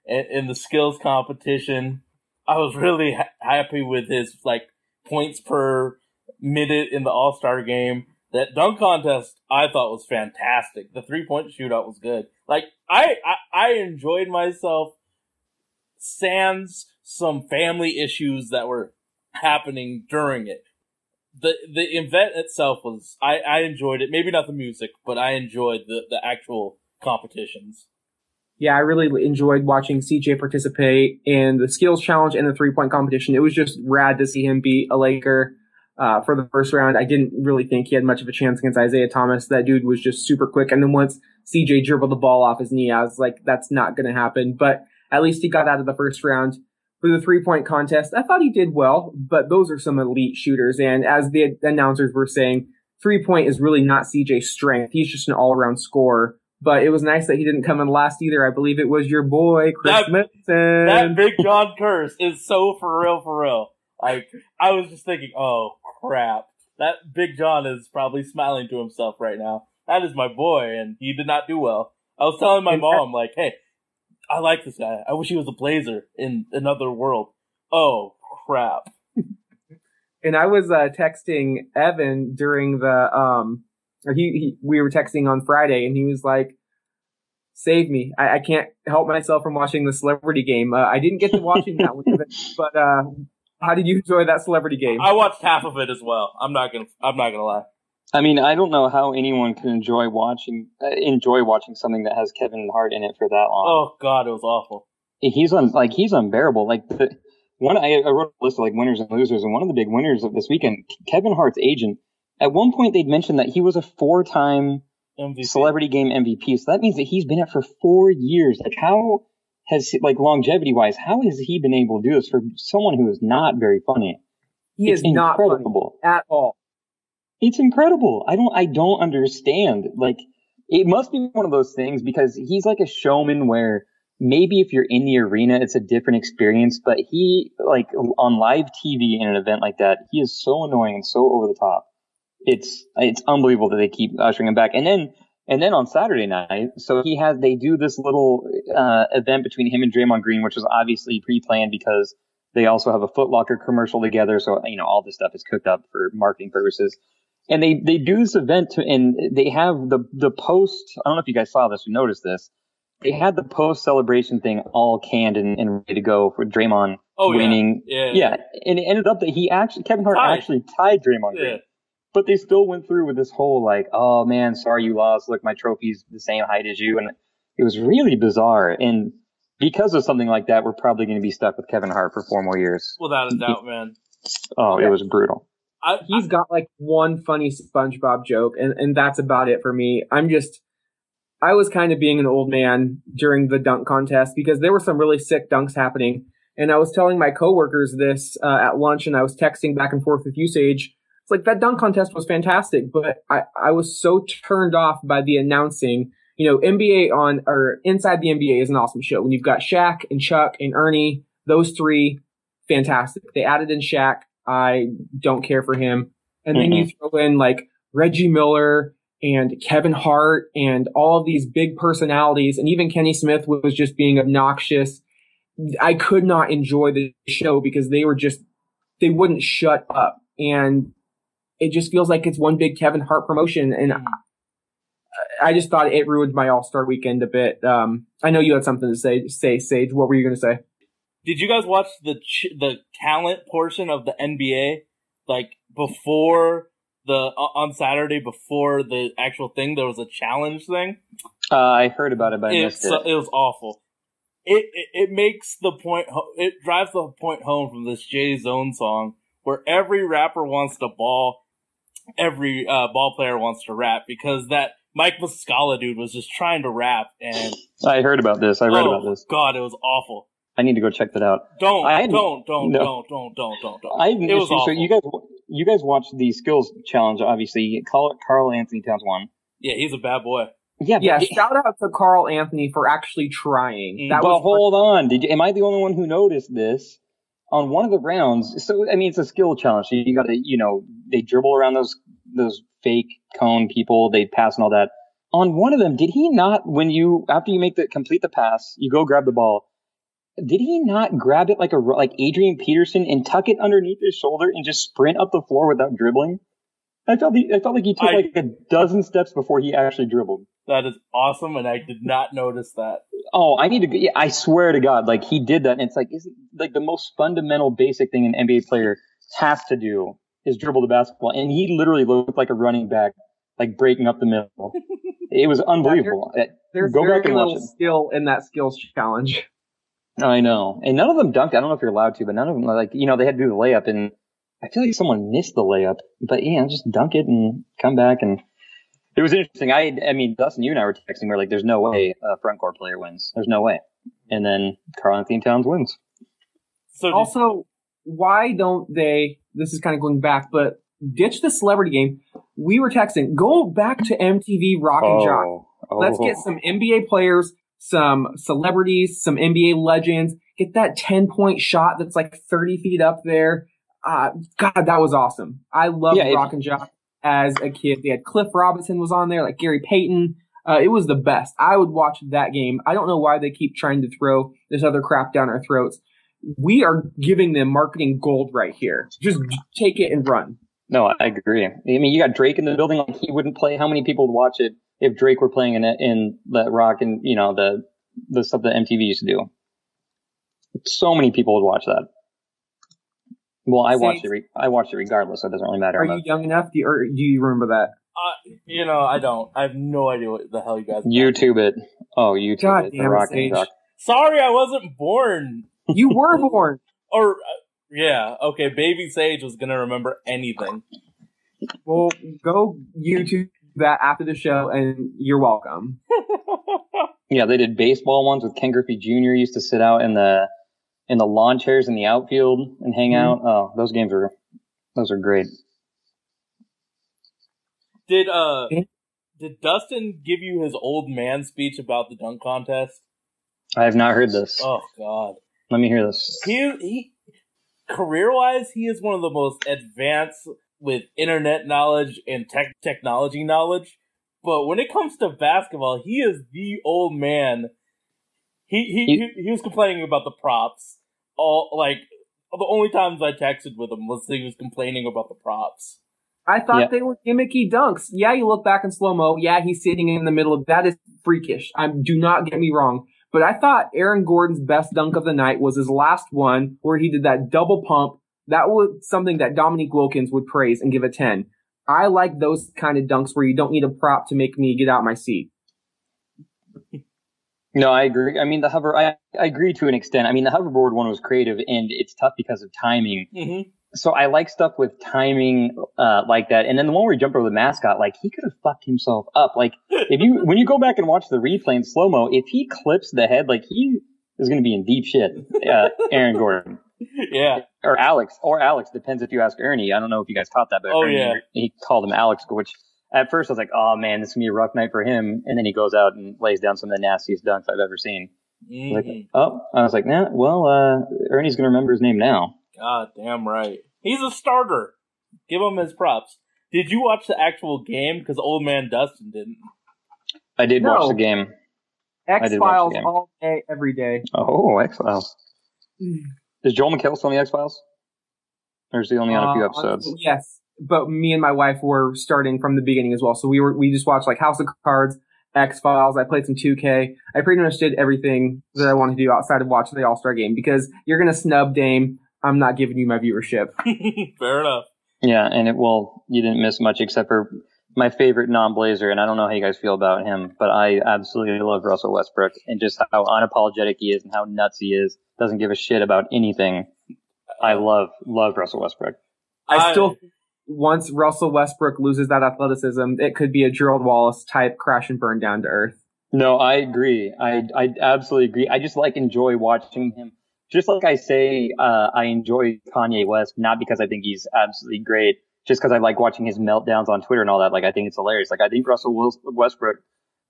A: in, in the skills competition. I was really ha- happy with his like points per minute in the All Star game. That dunk contest I thought was fantastic. The three point shootout was good. Like I, I I enjoyed myself. Sans some family issues that were happening during it the the event itself was I, I enjoyed it. Maybe not the music, but I enjoyed the, the actual competitions.
D: Yeah, I really enjoyed watching CJ participate in the skills challenge and the three point competition. It was just rad to see him beat a Laker uh, for the first round. I didn't really think he had much of a chance against Isaiah Thomas. That dude was just super quick. And then once CJ dribbled the ball off his knee, I was like, that's not going to happen. But at least he got out of the first round. For the three point contest, I thought he did well, but those are some elite shooters. And as the announcers were saying, three point is really not CJ's strength. He's just an all around scorer. But it was nice that he didn't come in last either. I believe it was your boy, Chris
A: That-. That Big John curse is so for real, for real. Like I was just thinking, oh crap, that Big John is probably smiling to himself right now. That is my boy, and he did not do well. I was telling my mom, like, hey, I like this guy. I wish he was a Blazer in another world. Oh crap.
D: and I was uh, texting Evan during the um, he, he we were texting on Friday, and he was like, "Save me! I, I can't help myself from watching the celebrity game. Uh, I didn't get to watching that one, but uh, how did you enjoy that celebrity game?
A: I watched half of it as well. I'm not gonna. I'm not gonna lie.
B: I mean, I don't know how anyone can enjoy watching uh, enjoy watching something that has Kevin Hart in it for that long.
A: Oh god, it was awful.
B: He's un, like he's unbearable. Like the one I, I wrote a list of like winners and losers, and one of the big winners of this weekend, Kevin Hart's agent. At one point, they'd mentioned that he was a four-time
A: MVP.
B: celebrity game MVP. So that means that he's been at for four years. Like how has like longevity wise, how has he been able to do this for someone who is not very funny?
D: he
B: it's
D: is not funny
B: incredible.
D: at all.
B: It's incredible. I don't I don't understand. Like it must be one of those things because he's like a showman where maybe if you're in the arena it's a different experience, but he like on live TV in an event like that, he is so annoying and so over the top. It's it's unbelievable that they keep ushering him back. And then and then on Saturday night, so he has they do this little uh, event between him and Draymond Green, which was obviously pre-planned because they also have a Foot Locker commercial together. So you know all this stuff is cooked up for marketing purposes and they they do this event to, and they have the the post. I don't know if you guys saw this or noticed this. They had the post celebration thing all canned and, and ready to go for Draymond
A: Oh yeah.
B: winning.
A: Yeah.
B: Yeah, and it ended up that he actually Kevin Hart
A: Tied.
B: actually tied Draymond
A: Yeah.
B: Green, but they still went through with this whole like, oh man, sorry you lost. Look, my trophy's the same height as you, and it was really bizarre. And because of something like that, we're probably going to be stuck with Kevin Hart for four more years.
A: Without a doubt, man.
B: Oh,
D: Yeah.
B: it was brutal.
A: I,
D: He's got like one funny SpongeBob joke, and, and that's about it for me. I'm just, I was kind of being an old man during the dunk contest because there were some really sick dunks happening. And I was telling my coworkers this uh, at lunch, and I was texting back and forth with you, Sage. It's like that dunk contest was fantastic, but I, I was so turned off by the announcing. You know, NBA on or inside the NBA is an awesome show. When you've got Shaq and Chuck and Ernie, those three, fantastic. They added in Shaq. I don't care for him. And then you mm-hmm. throw in like Reggie Miller and Kevin Hart and all of these big personalities, and even Kenny Smith was just being obnoxious. I could not enjoy the show because they were just, they wouldn't shut up. And it just feels like it's one big Kevin Hart promotion. And uh, I just thought it ruined my All Star weekend a bit. Um, I know you had something to say. Say, Sage. What were you going to say?
A: Did you guys watch the ch- the talent portion of the NBA? Like before the on Saturday before the actual thing, there was a challenge thing.
B: Uh, I heard about it, but I
A: It's,
B: missed it.
A: it was awful. It, it it makes the point. It drives the point home from this Jay Zone song, where every rapper wants to ball, every uh, ball player wants to rap because that Mike Muscala dude was just trying to rap and
B: I heard about this. I read
A: oh,
B: about this.
A: God, it was awful.
B: I need to go check that out.
A: Don't
B: I
A: don't don't
B: no.
A: don't don't don't don't don't.
B: I didn't
A: It was
B: see, so
A: awful.
B: you guys, you guys watched the skills challenge. Obviously, Karl, Karl Anthony Towns won.
A: yeah, he's a bad boy.
B: Yeah,
D: Yeah,
B: but,
D: shout out to Karl Anthony for actually trying. That
B: but
D: was
B: hold on. Did you, am I the only one who noticed this? On one of the rounds, so I mean, it's a skill challenge. So you got to, you know, they dribble around those those fake cone people. They pass and all that. On one of them, did he not? When you after you make the complete the pass, you go grab the ball. Did he not grab it like a like Adrian Peterson and tuck it underneath his shoulder and just sprint up the floor without dribbling? I felt he, I felt like he took
A: I-
B: like a dozen steps before he actually dribbled.
A: That is awesome, and I did not notice that.
B: Oh, I need to. Yeah, I swear to God, like he did that, and it's like isn't like the most fundamental basic thing an NBA player has to do is dribble the basketball, and he literally looked like a running back, like breaking up the middle. it was unbelievable.
D: Uh, there's
B: Go
D: very
B: back and watch
D: little
B: it.
D: skill in that skills challenge.
B: I know, and none of them dunked. I don't know if you're allowed to, but none of them like you know they had to do the layup, and I feel like someone missed the layup. But yeah, just dunk it and come back, and it was interesting. I I mean, Dustin, you and I were texting. We were like, "There's no way a front court player wins. There's no way." And then Karl Anthony Towns wins.
A: So did-
D: Also, why don't they? This is kind of going back, but ditch the celebrity game. We were texting. Go back to MTV Rock and Jock.
B: oh.
D: Let's get some NBA players, some celebrities, some NBA legends. Get that 10 point shot that's like 30 feet up there. Uh, God, that was awesome. I love
B: Yeah, if-
D: Rock and Jock as a kid. They had Cliff Robinson was on there, like Gary Payton. Uh, it was the best. I would watch that game. I don't know why they keep trying to throw this other crap down our throats. We are giving them marketing gold right here. Just take it and run.
B: No, I agree. I mean, you got Drake in the building. Like he wouldn't play. How many people would watch it if Drake were playing in in the rock and you know the the stuff that MTV used to do? So many people would watch that. Well, I watched it. Re- I watched it regardless. So it doesn't really matter.
D: Are you
B: a-
D: young enough? Do you, or do you remember that?
A: uh, you know, I don't. I have no idea what the hell you guys.
B: YouTube it. Oh, YouTube
D: God
B: it. The
D: damn it,
B: rock and
D: Sage.
A: Sorry, I wasn't born.
D: You were born.
A: Or uh, yeah, okay. Baby Sage was gonna remember anything.
D: Well, go YouTube that after the show, and you're welcome.
B: Yeah, they did baseball ones with Ken Griffey Jr. used to sit out in the in the lawn chairs in the outfield and hang
D: Mhm.
B: out. Oh, those games were those are great.
A: Did uh did Dustin give you his old man speech about the dunk contest?
B: I have not heard this.
A: Oh God,
B: Let me hear this.
A: he he career wise, he is one of the most advanced with internet knowledge and tech technology knowledge. But when it comes to basketball, he is the old man. He he
B: He-
A: he, he was complaining about the props. All like the only times I texted with him was he was complaining about the props.
D: I thought
B: Yeah.
D: they were gimmicky dunks. Yeah, you look back in slow mo. Yeah, he's sitting in the middle of that is freakish. I do not get me wrong, but I thought Aaron Gordon's best dunk of the night was his last one where he did that double pump. That was something that Dominique Wilkins would praise and give a ten. I like those kind of dunks where you don't need a prop to make me get out my seat.
B: No, I agree. I mean, the hover, I, I agree to an extent. I mean, the hoverboard one was creative and it's tough because of timing.
A: Mm-hmm.
B: So I like stuff with timing, uh, like that. And then the one where he jumped over the mascot, like he could have fucked himself up. Like if you, when you go back and watch the replay in slow mo, if he clips the head, like he is going to be in deep shit. Uh, Aaron Gordon
A: Yeah.
B: or Alex or Alex depends if you ask Ernie. I don't know if you guys caught that, but
A: Oh,
B: Ernie,
A: yeah.
B: he called him Alex, which at first I was like, oh man, this is gonna be a rough night for him. And then he goes out and lays down some of the nastiest dunks I've ever seen. Like,
A: Mhm.
B: oh, I was like, nah, well, uh, Ernie's gonna remember his name now.
A: God damn right. He's a starter. Give him his props. Did you watch the actual game? Because old man Dustin didn't.
B: I did
D: No.
B: watch the game.
D: X
B: did watch
D: Files
B: the game.
D: all day, every day.
B: Oh, X Files. Is Joel McHale still on the X Files? Or is he only on a few
D: Uh,
B: episodes?
D: Yes, but me and my wife were starting from the beginning as well. So we were we just watched like House of Cards, X Files. I played some 2K. I pretty much did everything that I wanted to do outside of watching the All Star game because you're gonna snub Dame. I'm not giving you my viewership.
A: Fair enough.
B: Yeah, and it well, you didn't miss much except for my favorite non-Blazer, and I don't know how you guys feel about him, but I absolutely love Russell Westbrook and just how unapologetic he is and how nuts he is. Doesn't give a shit about anything. I love love Russell Westbrook.
D: I still once Russell Westbrook loses that athleticism, it could be a Gerald Wallace type crash and burn down to earth.
B: No, I agree. I I absolutely agree. I just like enjoy watching him. Just like I say, uh, I enjoy Kanye West not because I think he's absolutely great, just because I like watching his meltdowns on Twitter and all that. Like I think it's hilarious. Like I think Russell Westbrook.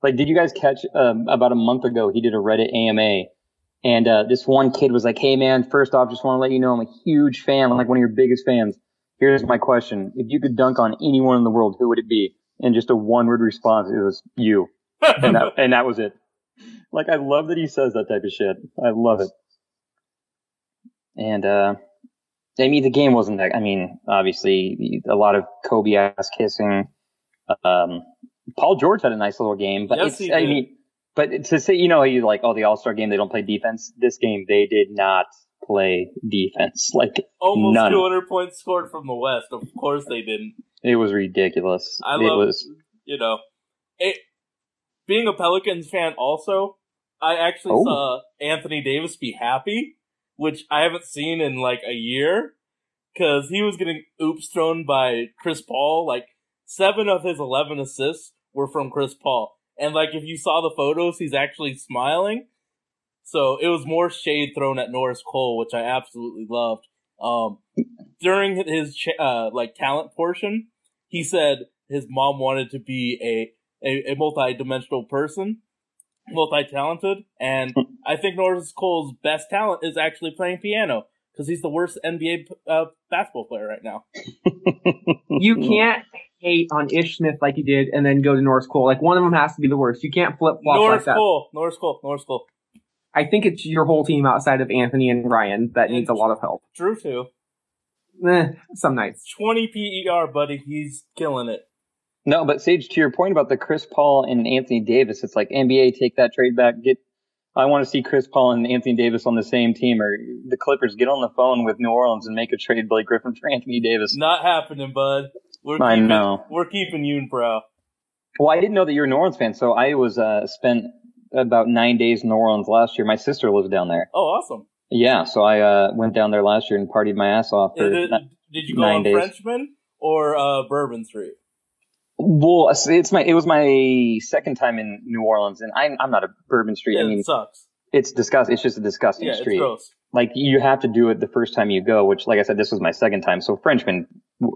B: Like, did you guys catch um, about a month ago? He did a Reddit AMA, and uh, this one kid was like, "Hey man, first off, just want to let you know I'm a huge fan. I'm like one of your biggest fans. Here's my question: If you could dunk on anyone in the world, who would it be?" And just a one-word response, it was you, and that and that was it. Like I love that he says that type of shit. I love it. And uh I mean the game wasn't that I mean, obviously a lot of Kobe ass kissing. Um Paul George had a nice little game, but
A: Yes,
B: it's I mean but to say you know you like oh the All Star game they don't play defense. This game they did not play defense. Like
A: Almost
B: None.
A: 200 points scored from the West. Of course they didn't.
B: it was ridiculous.
A: I
B: it
A: love-
B: was
A: You know, it. Being a Pelicans fan, also, I actually
B: Oh.
A: saw Anthony Davis be happy, which I haven't seen in like a year, because he was getting oops thrown by Chris Paul. Like seven of his 11 assists were from Chris Paul, and like if you saw the photos, he's actually smiling. So it was more shade thrown at Norris Cole, which I absolutely loved. Um, during his uh, like talent portion, he said his mom wanted to be a a, a multi-dimensional person, multi-talented, and I think Norris Cole's best talent is actually playing piano because he's the worst NBA uh, basketball player right now.
D: You can't hate on Ish Smith like you did and then go to Norris Cole. Like one of them has to be the worst. You can't flip flop
A: Norris
D: like that.
A: Cole, Norris Cole, Norris Cole.
D: I think it's your whole team outside of Anthony and Ryan that needs a lot of help.
A: Drew too.
D: Eh, some nights.
A: 20 PER, buddy. He's killing it.
B: No, but Sage, to your point about the Chris Paul and Anthony Davis, it's like NBA take that trade back. Get, I want to see Chris Paul and Anthony Davis on the same team, or the Clippers get on the phone with New Orleans and make a trade Blake Griffin for Anthony Davis.
A: Not happening, bud. We're
B: I
A: keeping,
B: know.
A: We're keeping you in pro.
B: Well, I didn't know that you're a New Orleans fan, so I was uh, spent about nine days in New Orleans last year. My sister lives down there.
A: Oh, awesome.
B: Yeah, so I uh, went down there last year and partied my ass off for.
A: Did, did you go
B: nine
A: on
B: days.
A: Frenchmen or uh, Bourbon Street?
B: well, it's- my it was my second time in New Orleans, and I'm I'm not a Bourbon Street.
A: Yeah,
B: I mean,
A: it sucks.
B: it's disgust. It's just a disgusting
A: Yeah,
B: street.
A: it's gross.
B: like you have to do it the first time you go, which, like I said, this was my second time. So Frenchmen,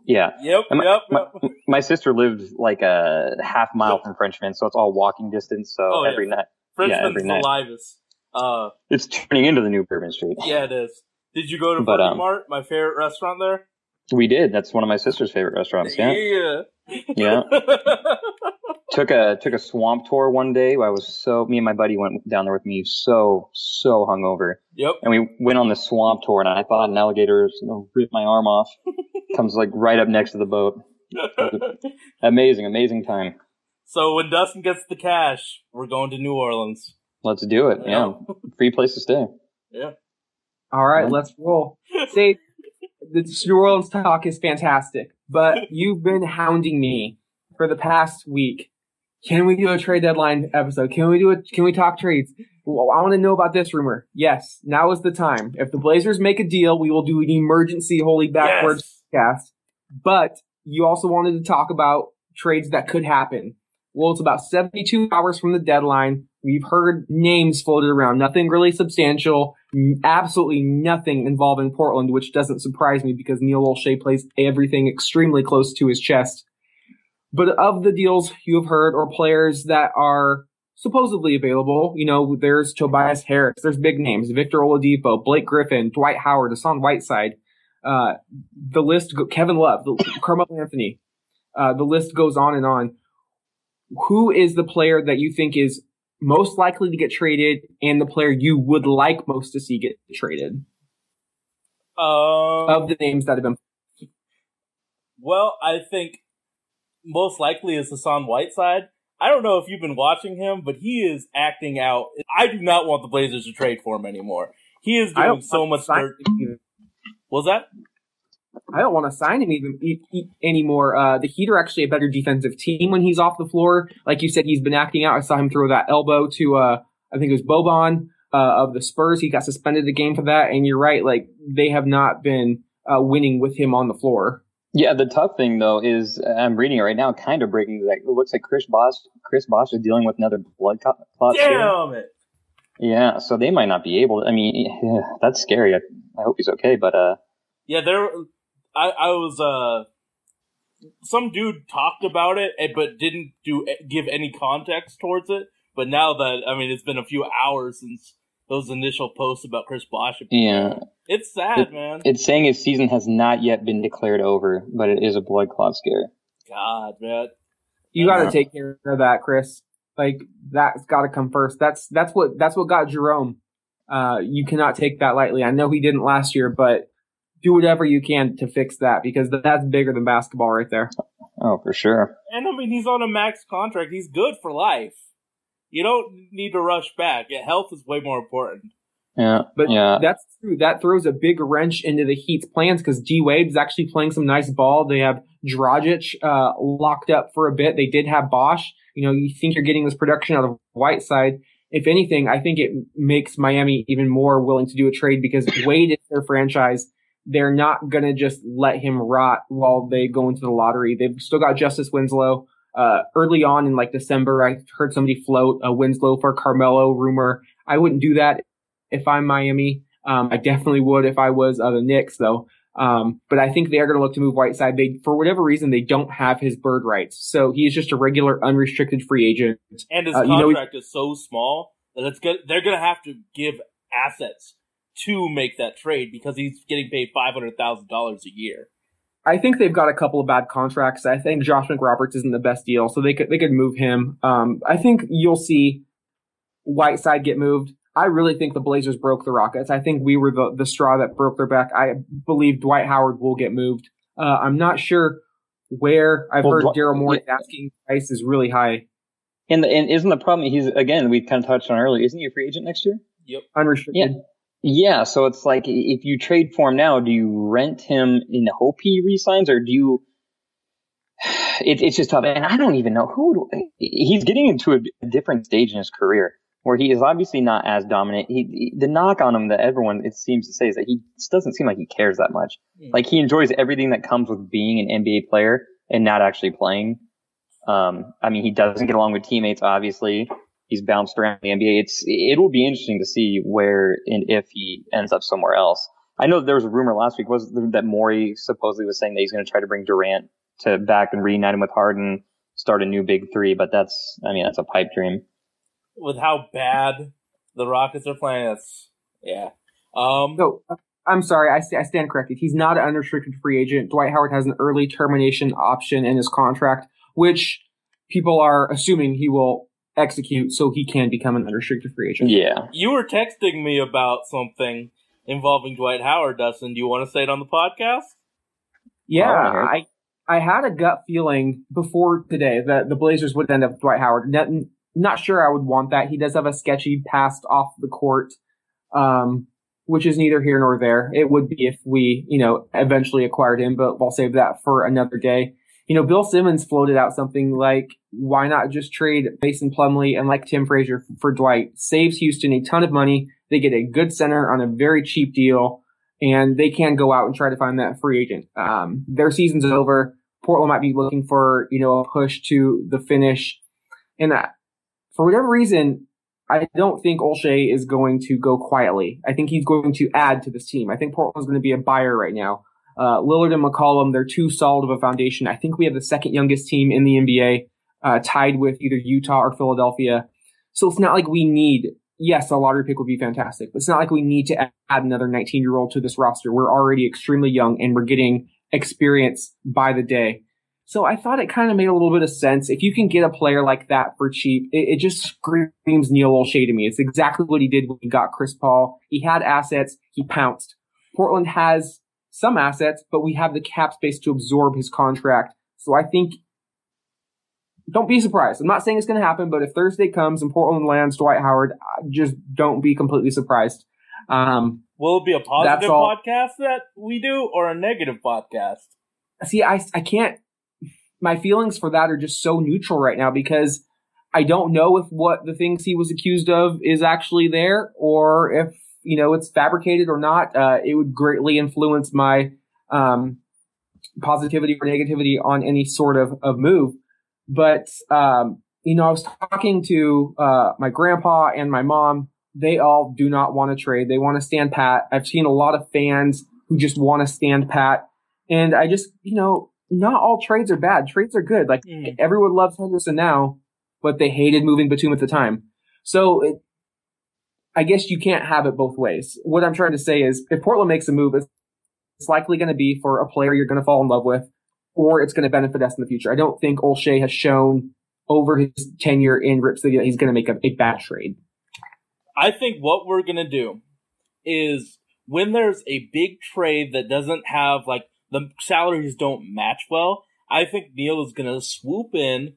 B: yeah.
A: Yep,
B: my,
A: yep,
B: my,
A: yep.
B: my sister lived like a half mile from Frenchmen, so it's all walking distance. So
A: Oh, yeah.
B: every night,
A: Frenchmen's
B: every
A: the
B: night.
A: livest. Uh,
B: it's turning into the new Bourbon Street.
A: yeah, it is. Did you go to
B: But, um,
A: Mart, my favorite restaurant there?
B: We did. That's one of my sister's favorite restaurants. Yeah,
A: Yeah.
B: yeah. took a took a swamp tour one day. I was so me and my buddy went down there with me, so so hungover,
A: yep.
B: and we went on the swamp tour, and I thought an alligator was gonna rip my arm off. Comes like right up next to the boat. Amazing, amazing time.
A: So when Dustin gets the cash, we're going to New Orleans.
B: Let's do it. Yeah. Free place to stay.
A: Yeah.
D: All right,
B: Yeah.
D: let's roll. Say, the New Orleans talk is fantastic, but you've been hounding me for the past week. Can we do a trade deadline episode? Can we do it? Can we talk trades? Well, I want to know about this rumor. Yes, now is the time. If the Blazers make a deal, we will do an emergency holy backwards
A: Yes.
D: cast. But you also wanted to talk about trades that could happen. Well, it's about 72 hours from the deadline. We've heard names floated around. Nothing really substantial. Absolutely nothing involving Portland, which doesn't surprise me because Neil Olshey plays everything extremely close to his chest. But of the deals you have heard or players that are supposedly available, you know, there's Tobias Harris, there's big names, Victor Oladipo, Blake Griffin, Dwight Howard, Hassan Whiteside, uh, the list, Kevin Love, Carmelo Anthony, uh, the list goes on and on. Who is the player that you think is most likely to get traded and the player you would like most to see get traded
A: Um,
D: of the names that have been
A: Well, I think most likely is Hassan Whiteside. I don't know if you've been watching him, but he is acting out. I do not want the Blazers to trade for him anymore. He is doing so much dirt. Was that?
D: I don't want to sign him even e- e- anymore. Uh, the Heat are actually a better defensive team when he's off the floor. Like you said, he's been acting out. I saw him throw that elbow to, uh, I think it was Boban uh, of the Spurs. He got suspended the game for that. And you're right, like they have not been uh, winning with him on the floor.
B: Yeah, the tough thing though is uh, I'm reading it right now, kind of breaking that. It looks like Chris Bosh, Chris Bosh is dealing with another blood clot. too.
A: Damn it!
B: Yeah, so they might not be able. To, I mean, yeah, that's scary. I, I hope he's okay, but uh,
A: Yeah, there. I I was uh, some dude talked about it, eh, but didn't do give any context towards it. But now that I mean, it's been a few hours since those initial posts about Chris Bosh.
B: yeah,
A: It's sad, man.
B: it's saying his season has not yet been declared over, but it is a blood clot scare.
A: God, man.
D: You got to
B: Yeah.
D: take care of that, Chris. Like that's got to come first. That's that's what that's what got Jerome. Uh, you cannot take that lightly. I know he didn't last year, but do whatever you can to fix that because that's bigger than basketball right there.
B: Oh, for sure.
A: And I mean, he's on a max contract. He's good for life. You don't need to rush back. Yeah, health is way more important.
B: Yeah,
D: But
B: yeah,
D: that's true. That throws a big wrench into the Heat's plans because D Wade's actually playing some nice ball. They have Dragic uh, locked up for a bit. They did have Bosh. You know, you think you're getting this production out of Whiteside. If anything, I think it makes Miami even more willing to do a trade because Wade is their franchise. They're not gonna just let him rot while they go into the lottery. They've still got Justise Winslow. Uh, early on in like December, I heard somebody float a Winslow for Carmelo rumor. I wouldn't do that if I'm Miami. Um, I definitely would if I was uh, the Knicks, though. Um, but I think they are going to look to move Whiteside. They, for whatever reason, they don't have his bird rights, so he is just a regular unrestricted free agent.
A: And his
D: Uh, you know,
A: contract is so small that it's good. They're gonna have to give assets to make that trade because he's getting paid five hundred thousand dollars a year.
D: I think they've got a couple of bad contracts. I think Josh McRoberts isn't the best deal, so they could they could move him. Um, I think you'll see Whiteside get moved. I really think the Blazers broke the Rockets. I think we were the, the straw that broke their back. I believe Dwight Howard will get moved. Uh, I'm not sure where. I've
B: Well,
D: heard
B: Dw-
D: Daryl Morey's
B: yeah.
D: asking price is really high,
B: and the, and isn't the problem? He's again, we kind of touched on earlier. Isn't he a free agent next year?
A: Yep.
D: unrestricted.
B: Yeah, so it's like if you trade for him now, do you rent him in the hope he resigns, or do you? It, it's just tough, and I don't even know who. He's getting into a, different stage in his career where he is obviously not as dominant. He, he- the knock on him that everyone it seems to say is that he doesn't seem like he cares that much.
A: Hmm.
B: Like he enjoys everything that comes with being an NBA player and not actually playing. Um, I mean, he doesn't get along with teammates. Obviously, he's bounced around the NBA. It's it will be interesting to see where and if he ends up somewhere else. I know there was a rumor last week was that Morey supposedly was saying that he's going to try to bring Durant to back and reunite him with Harden, start a new big three. But that's I mean that's a pipe dream.
A: With how bad the Rockets are playing, that's yeah. Um,
D: No, I'm sorry. I, st- I stand corrected. He's not an unrestricted free agent. Dwight Howard has an early termination option in his contract, which people are assuming he will execute so he can become an unrestricted free agent.
B: Yeah.
A: you were texting me about something involving Dwight Howard, Dustin. Do you want to say it on the podcast?
D: Yeah,
B: I
D: I I had a gut feeling before today that the Blazers would end up with Dwight Howard. Not, not sure I would want that. He does have a sketchy past off the court, um, which is neither here nor there. It would be if we, you know, eventually acquired him, but I'll save that for another day. You know, Bill Simmons floated out something like, why not just trade Mason Plumlee and like Tim Frazier for Dwight? Saves Houston a ton of money. They get a good center on a very cheap deal and they can go out and try to find that free agent. Um, their season's over. Portland might be looking for, you know, a push to the finish. And uh, for whatever reason, I don't think Olshey is going to go quietly. I think he's going to add to this team. I think Portland's going to be a buyer right now. Uh, Lillard and McCollum, they're too solid of a foundation. I think we have the second youngest team in the NBA, uh, tied with either Utah or Philadelphia. So it's not like we need, yes, a lottery pick would be fantastic, but it's not like we need to add another 19 year old to this roster. We're already extremely young and we're getting experience by the day. So I thought it kind of made a little bit of sense. If you can get a player like that for cheap, it, it just screams Neil Olshey to me. It's exactly what he did when he got Chris Paul. He had assets. He pounced. Portland has some assets, but we have the cap space to absorb his contract. So I think don't be surprised. I'm not saying it's going to happen, but if Thursday comes and Portland lands Dwight Howard, just don't be completely surprised. Um,
A: Will it be a positive podcast that we do or a negative podcast?
D: see, I, I can't, my feelings for that are just so neutral right now because I don't know if what the things he was accused of is actually there or if, you know, it's fabricated or not. Uh, it would greatly influence my, um, positivity or negativity on any sort of, of move. But, um, you know, I was talking to, uh, my grandpa and my mom. They all do not want to trade. They want to stand pat. I've seen a lot of fans who just want to stand pat. And I just, you know, not all trades are bad. Trades are good. Like
A: Mm.
D: everyone loves Henderson now, but they hated moving Batum at the time. So it, I guess you can't have it both ways. What I'm trying to say is if Portland makes a move, it's likely going to be for a player you're going to fall in love with, or it's going to benefit us in the future. I don't think Olshey has shown over his tenure in Rip City that he's going to make a, a bad trade.
A: I think what we're gonna do is when there's a big trade that doesn't have like the salaries don't match well, I think Neil is gonna swoop in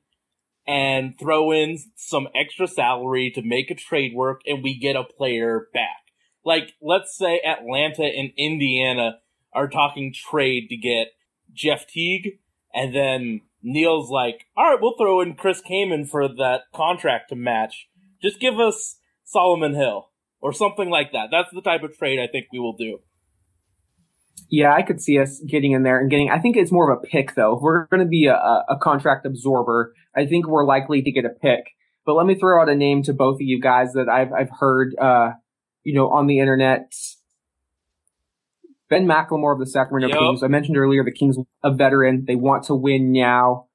A: and throw in some extra salary to make a trade work and we get a player back. Like, let's say Atlanta and Indiana are talking trade to get Jeff Teague and then Neil's like, alright, we'll throw in Chris Kaman for that contract to match. Just give us Solomon Hill or something like that. That's the type of trade I think we will do.
D: Yeah, I could see us getting in there and getting. I think it's more of a pick though. If we're going to be a, a contract absorber, I think we're likely to get a pick. But let me throw out a name to both of you guys that I've I've heard, uh, you know, on the internet. Ben McLemore of the Sacramento
A: Yep.
D: Kings. I mentioned earlier the Kings, a veteran. They want to win now.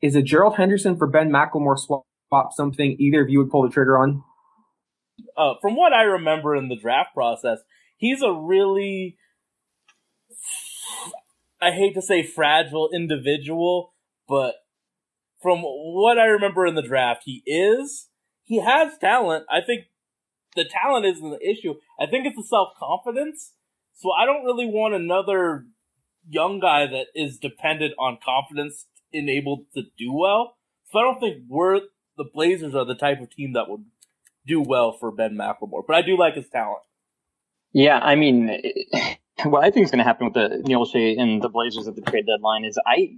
D: Is a Gerald Henderson for Ben McLemore swap, swap something either of you would pull the trigger on?
A: Uh, from what I remember in the draft process, he's a really, I hate to say fragile individual, but from what I remember in the draft, he is, he has talent. I think the talent isn't the issue. I think it's the self-confidence. So I don't really want another young guy that is dependent on confidence and able to do well. So I don't think we're, the Blazers are the type of team that would do well for Ben McLemore, but I do like his talent.
B: Yeah, I mean, what I think is going to happen with the Neil Shea and the Blazers at the trade deadline is I,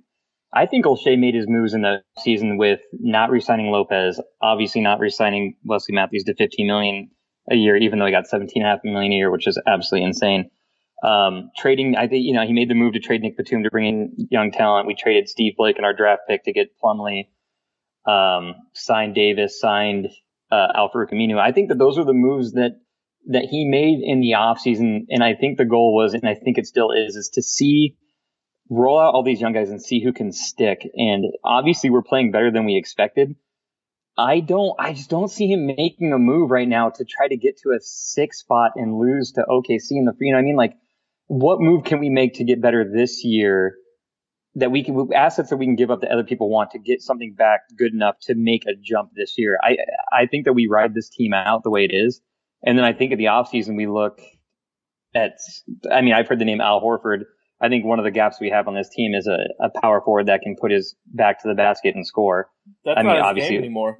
B: I think Olshey made his moves in the season with not re-signing Lopez, obviously not re-signing Wesley Matthews to 15 million a year, even though he got 17 and a half million a year, which is absolutely insane. Um, trading, I think, you know, he made the move to trade Nick Batum to bring in young talent. We traded Steve Blake in our draft pick to get Plumlee, um, signed Davis, signed, uh, Al-Farouq Aminu. I think that those are the moves that, that he made in the offseason. And I think the goal was, and I think it still is, is to see, roll out all these young guys and see who can stick. And obviously we're playing better than we expected. I don't, I just don't see him making a move right now to try to get to a six spot and lose to OKC in the free. You know I mean? Like, what move can we make to get better this year that we can, assets that we can give up that other people want to get something back good enough to make a jump this year? I, I think that we ride this team out the way it is. And then I think at the offseason, we look at, I mean, I've heard the name Al Horford. I think one of the gaps we have on this team is a, a power forward that can put his back to the basket and score.
A: That's
B: I mean,
A: not his
B: obviously-
A: game anymore.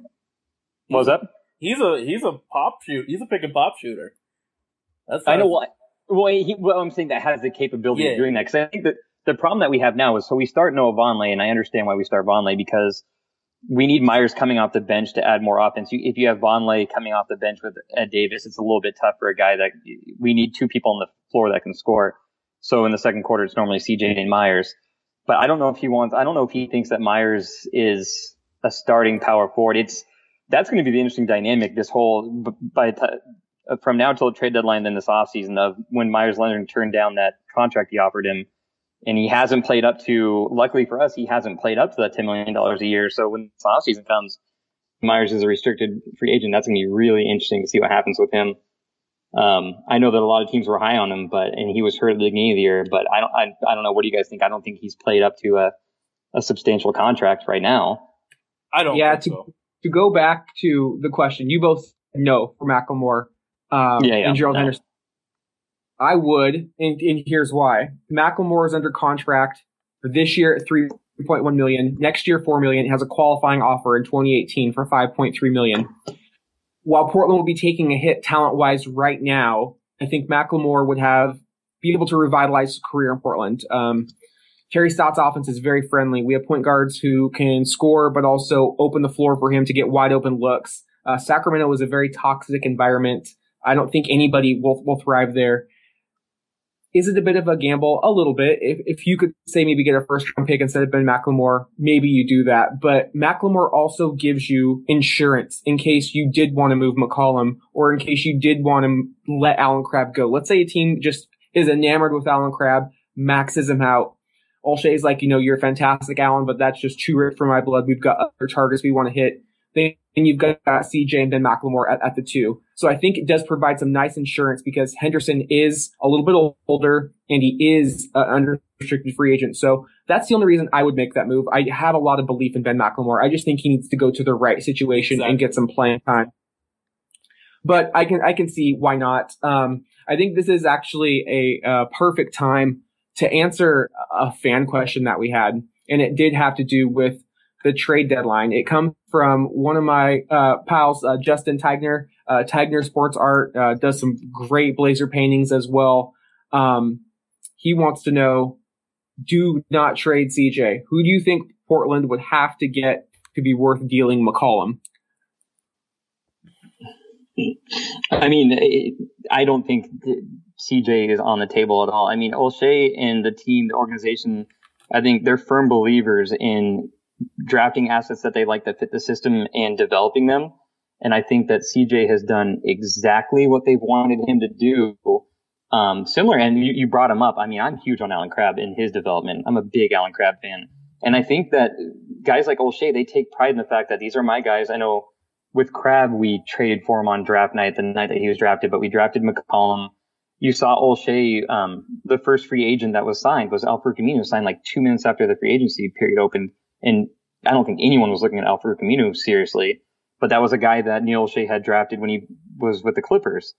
B: What was that?
A: He's a he's a pop shoot. He's a pick and pop shooter. That's
B: I know what. Well, he, well, I'm saying that has the capability
A: Yeah.
B: of doing that because I think that the problem that we have now is so we start Noah Vonleh, and I understand why we start Vonleh because we need Meyers coming off the bench to add more offense. If you have Vonleh coming off the bench with Ed Davis, it's a little bit tough for a guy that we need two people on the floor that can score. So in the second quarter, it's normally CJ and Meyers. But I don't know if he wants. I don't know if he thinks that Meyers is a starting power forward. It's that's going to be the interesting dynamic. This whole by from now until the trade deadline, then this offseason of when Meyers Leonard turned down that contract he offered him, and he hasn't played up to. Luckily for us, he hasn't played up to that ten million dollars a year. So when this offseason comes, Meyers is a restricted free agent. That's going to be really interesting to see what happens with him. Um, I know that a lot of teams were high on him, but and he was hurt at the beginning of the year. But I don't, I, I don't know. What do you guys think? I don't think he's played up to a, a substantial contract right now.
A: I don't
D: Yeah,
A: think
D: to-
A: so.
D: To go back to the question, you both know for McLemore um,
B: Yeah, yeah,
D: and Gerald
B: no.
D: Henderson. I would, and, and here's why. McLemore is under contract for this year at 3.1 million, next year 4 million, has a qualifying offer in 2018 for 5.3 million. While Portland will be taking a hit talent wise right now, I think McLemore would have be able to revitalize his career in Portland. Um, Terry Stotts' offense is very friendly. We have point guards who can score, but also open the floor for him to get wide open looks. Uh, Sacramento is a very toxic environment. I don't think anybody will, will thrive there. Is it a bit of a gamble? A little bit. If, if you could say maybe get a first round pick instead of Ben McLemore, maybe you do that. But McLemore also gives you insurance in case you did want to move McCollum or in case you did want to let Allen Crabbe go. Let's say a team just is enamored with Allen Crabbe, maxes him out. Olshey's like, you know, you're fantastic, Allen, but that's just too rich for my blood. We've got other targets we want to hit. Then you've got CJ and Ben McLemore at, at the two. So I think it does provide some nice insurance because Henderson is a little bit older and he is an unrestricted free agent. So that's the only reason I would make that move. I have a lot of belief in Ben McLemore. I just think he needs to go to the right situation exactly. and get some playing time. But I can I can see why not. Um, I think this is actually a, a perfect time to answer a fan question that we had, and it did have to do with the trade deadline. It comes from one of my uh, pals, uh, Justin Tigner. Uh, Tigner Sports Art uh, does some great Blazer paintings as well. Um, he wants to know: Do not trade CJ. Who do you think Portland would have to get to be worth dealing McCollum?
B: I mean, I don't think CJ is on the table at all. I mean, Olshey and the team, the organization, I think they're firm believers in drafting assets that they like that fit the system and developing them. And I think that CJ has done exactly what they've wanted him to do. Um, similar, and you, you brought him up. I mean, I'm huge on Allen Crabbe in his development. I'm a big Allen Crabbe fan. And I think that guys like Olshey, they take pride in the fact that these are my guys. I know with Crabbe, we traded for him on draft night, the night that he was drafted, but we drafted McCollum. You saw Olshey, um, the first free agent that was signed was Al-Farouq Aminu signed like two minutes after the free agency period opened. And I don't think anyone was looking at Al-Farouq Aminu seriously, but that was a guy that Neil Olshey had drafted when he was with the Clippers.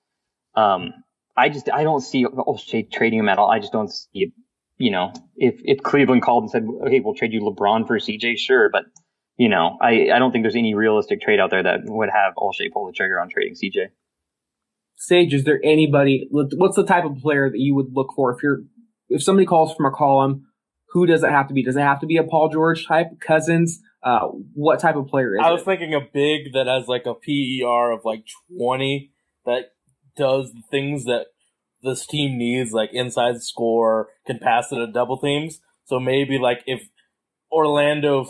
B: Um, I just, I don't see Olshey trading him at all. I just don't see, you know, if, if Cleveland called and said, Hey, we'll trade you LeBron for CJ, sure. But you know, I, I don't think there's any realistic trade out there that would have Olshey pull the trigger on trading CJ.
D: Sage, is there anybody? What's the type of player that you would look for if you're if somebody calls from a column? Who does it have to be? Does it have to be a Paul George type, Cousins? Uh, what type of player is
A: I was
D: it?
A: thinking a big that has like a PER of like 20 that does the things that this team needs, like inside score, can pass it to double teams. So maybe like if Orlando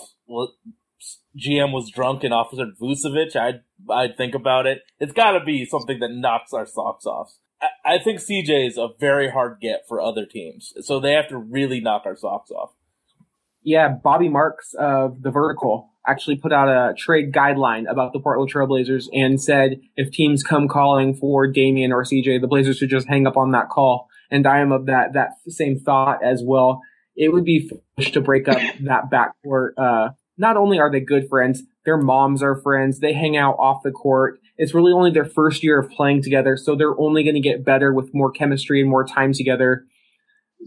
A: GM was drunk and Officer Vucevic, I'd I'd think about it. It's got to be something that knocks our socks off. I, I think CJ is a very hard get for other teams, so they have to really knock our socks off.
D: Yeah, Bobby Marks of the Vertical actually put out a trade guideline about the Portland Trailblazers and said if teams come calling for Damian or CJ, the Blazers should just hang up on that call. And I am of that that same thought as well. It would be foolish to break up that backcourt. Uh, not only are they good friends, their moms are friends. They hang out off the court. It's really only their first year of playing together, so they're only going to get better with more chemistry and more time together.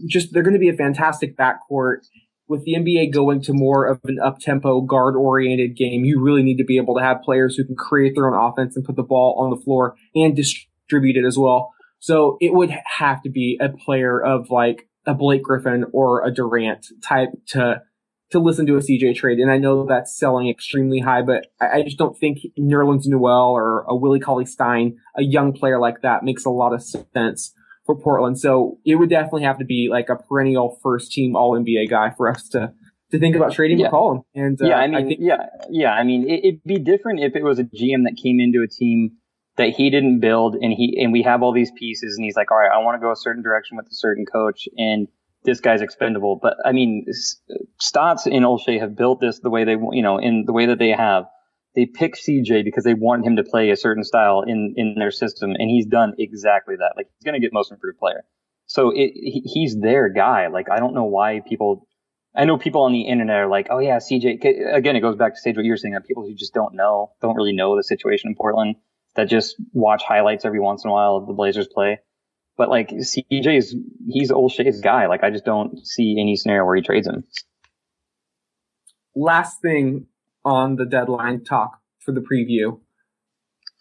D: Just they're going to be a fantastic backcourt. With the NBA going to more of an up-tempo, guard-oriented game, you really need to be able to have players who can create their own offense and put the ball on the floor and distribute it as well. So it would have to be a player of like a Blake Griffin or a Durant type to to listen to a CJ trade. And I know that's selling extremely high, but I, just don't think Nerlens Noel or a Willie Cauley Stein, a young player like that, makes a lot of sense for Portland. So it would definitely have to be like a perennial first team All NBA guy for us to to think about trading yeah. McCollum. And
B: uh, yeah, I mean, I think- yeah, yeah. I mean, it, it'd be different if it was a GM that came into a team that he didn't build, and he and we have all these pieces, and he's like, all right, I want to go a certain direction with a certain coach, and this guy's expendable. But I mean, Stotts and Olshey have built this the way they, you know, in the way that they have. They pick CJ because they want him to play a certain style in, in their system, and he's done exactly that. Like he's going to get most improved player. So it, he's their guy. Like I don't know why people. I know people on the internet are like, oh yeah, CJ. Again, it goes back to Sage what you're saying. That people who just don't know, don't really know the situation in Portland, that just watch highlights every once in a while of the Blazers play But like CJ is he's Olshey's guy. Like I just don't see any scenario where he trades him.
D: Last thing on the deadline talk for the preview.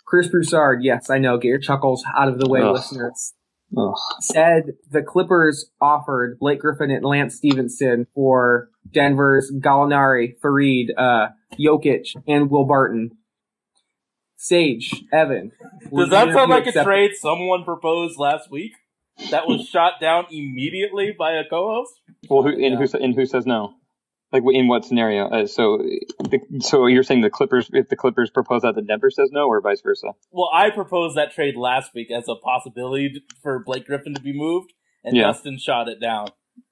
D: Chris Broussard, yes, I know, get your chuckles out of the way,
B: Ugh.
D: listeners.
B: Ugh.
D: Said the Clippers offered Blake Griffin and Lance Stephenson for Denver's Gallinari, Faried, uh, Jokic, and Will Barton. Sage, Evan.
A: Does that sound
D: you
A: like a trade someone proposed last week that was shot down immediately by a co-host?
B: Well, who and
A: Yeah.
B: who and who says no? Like in what scenario? Uh, so, the, so you're saying the Clippers, if the Clippers propose that, the Denver says no, or vice versa?
A: Well, I proposed that trade last week as a possibility for Blake Griffin to be moved, and
B: Yeah.
A: Dustin shot it down.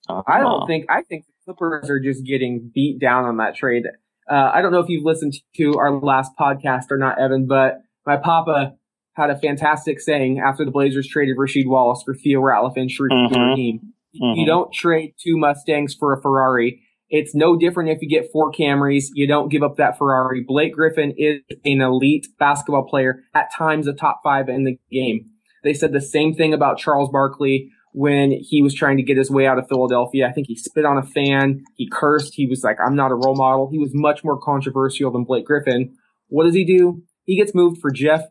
B: Uh,
D: I don't think I think the Clippers are just getting beat down on that trade. Uh, I don't know if you've listened to our last podcast or not, Evan, but my papa had a fantastic saying after the Blazers traded Rasheed Wallace for Theo Ratliff and Shareef
B: Mhm.
D: Rahim.
B: Mhm.
D: You don't trade two Mustangs for a Ferrari. It's no different if you get four Camrys. You don't give up that Ferrari. Blake Griffin is an elite basketball player, at times a top five in the game. They said the same thing about Charles Barkley when he was trying to get his way out of Philadelphia. I think he spit on a fan. He cursed. He was like, I'm not a role model. He was much more controversial than Blake Griffin. What does he do? He gets moved for Jeff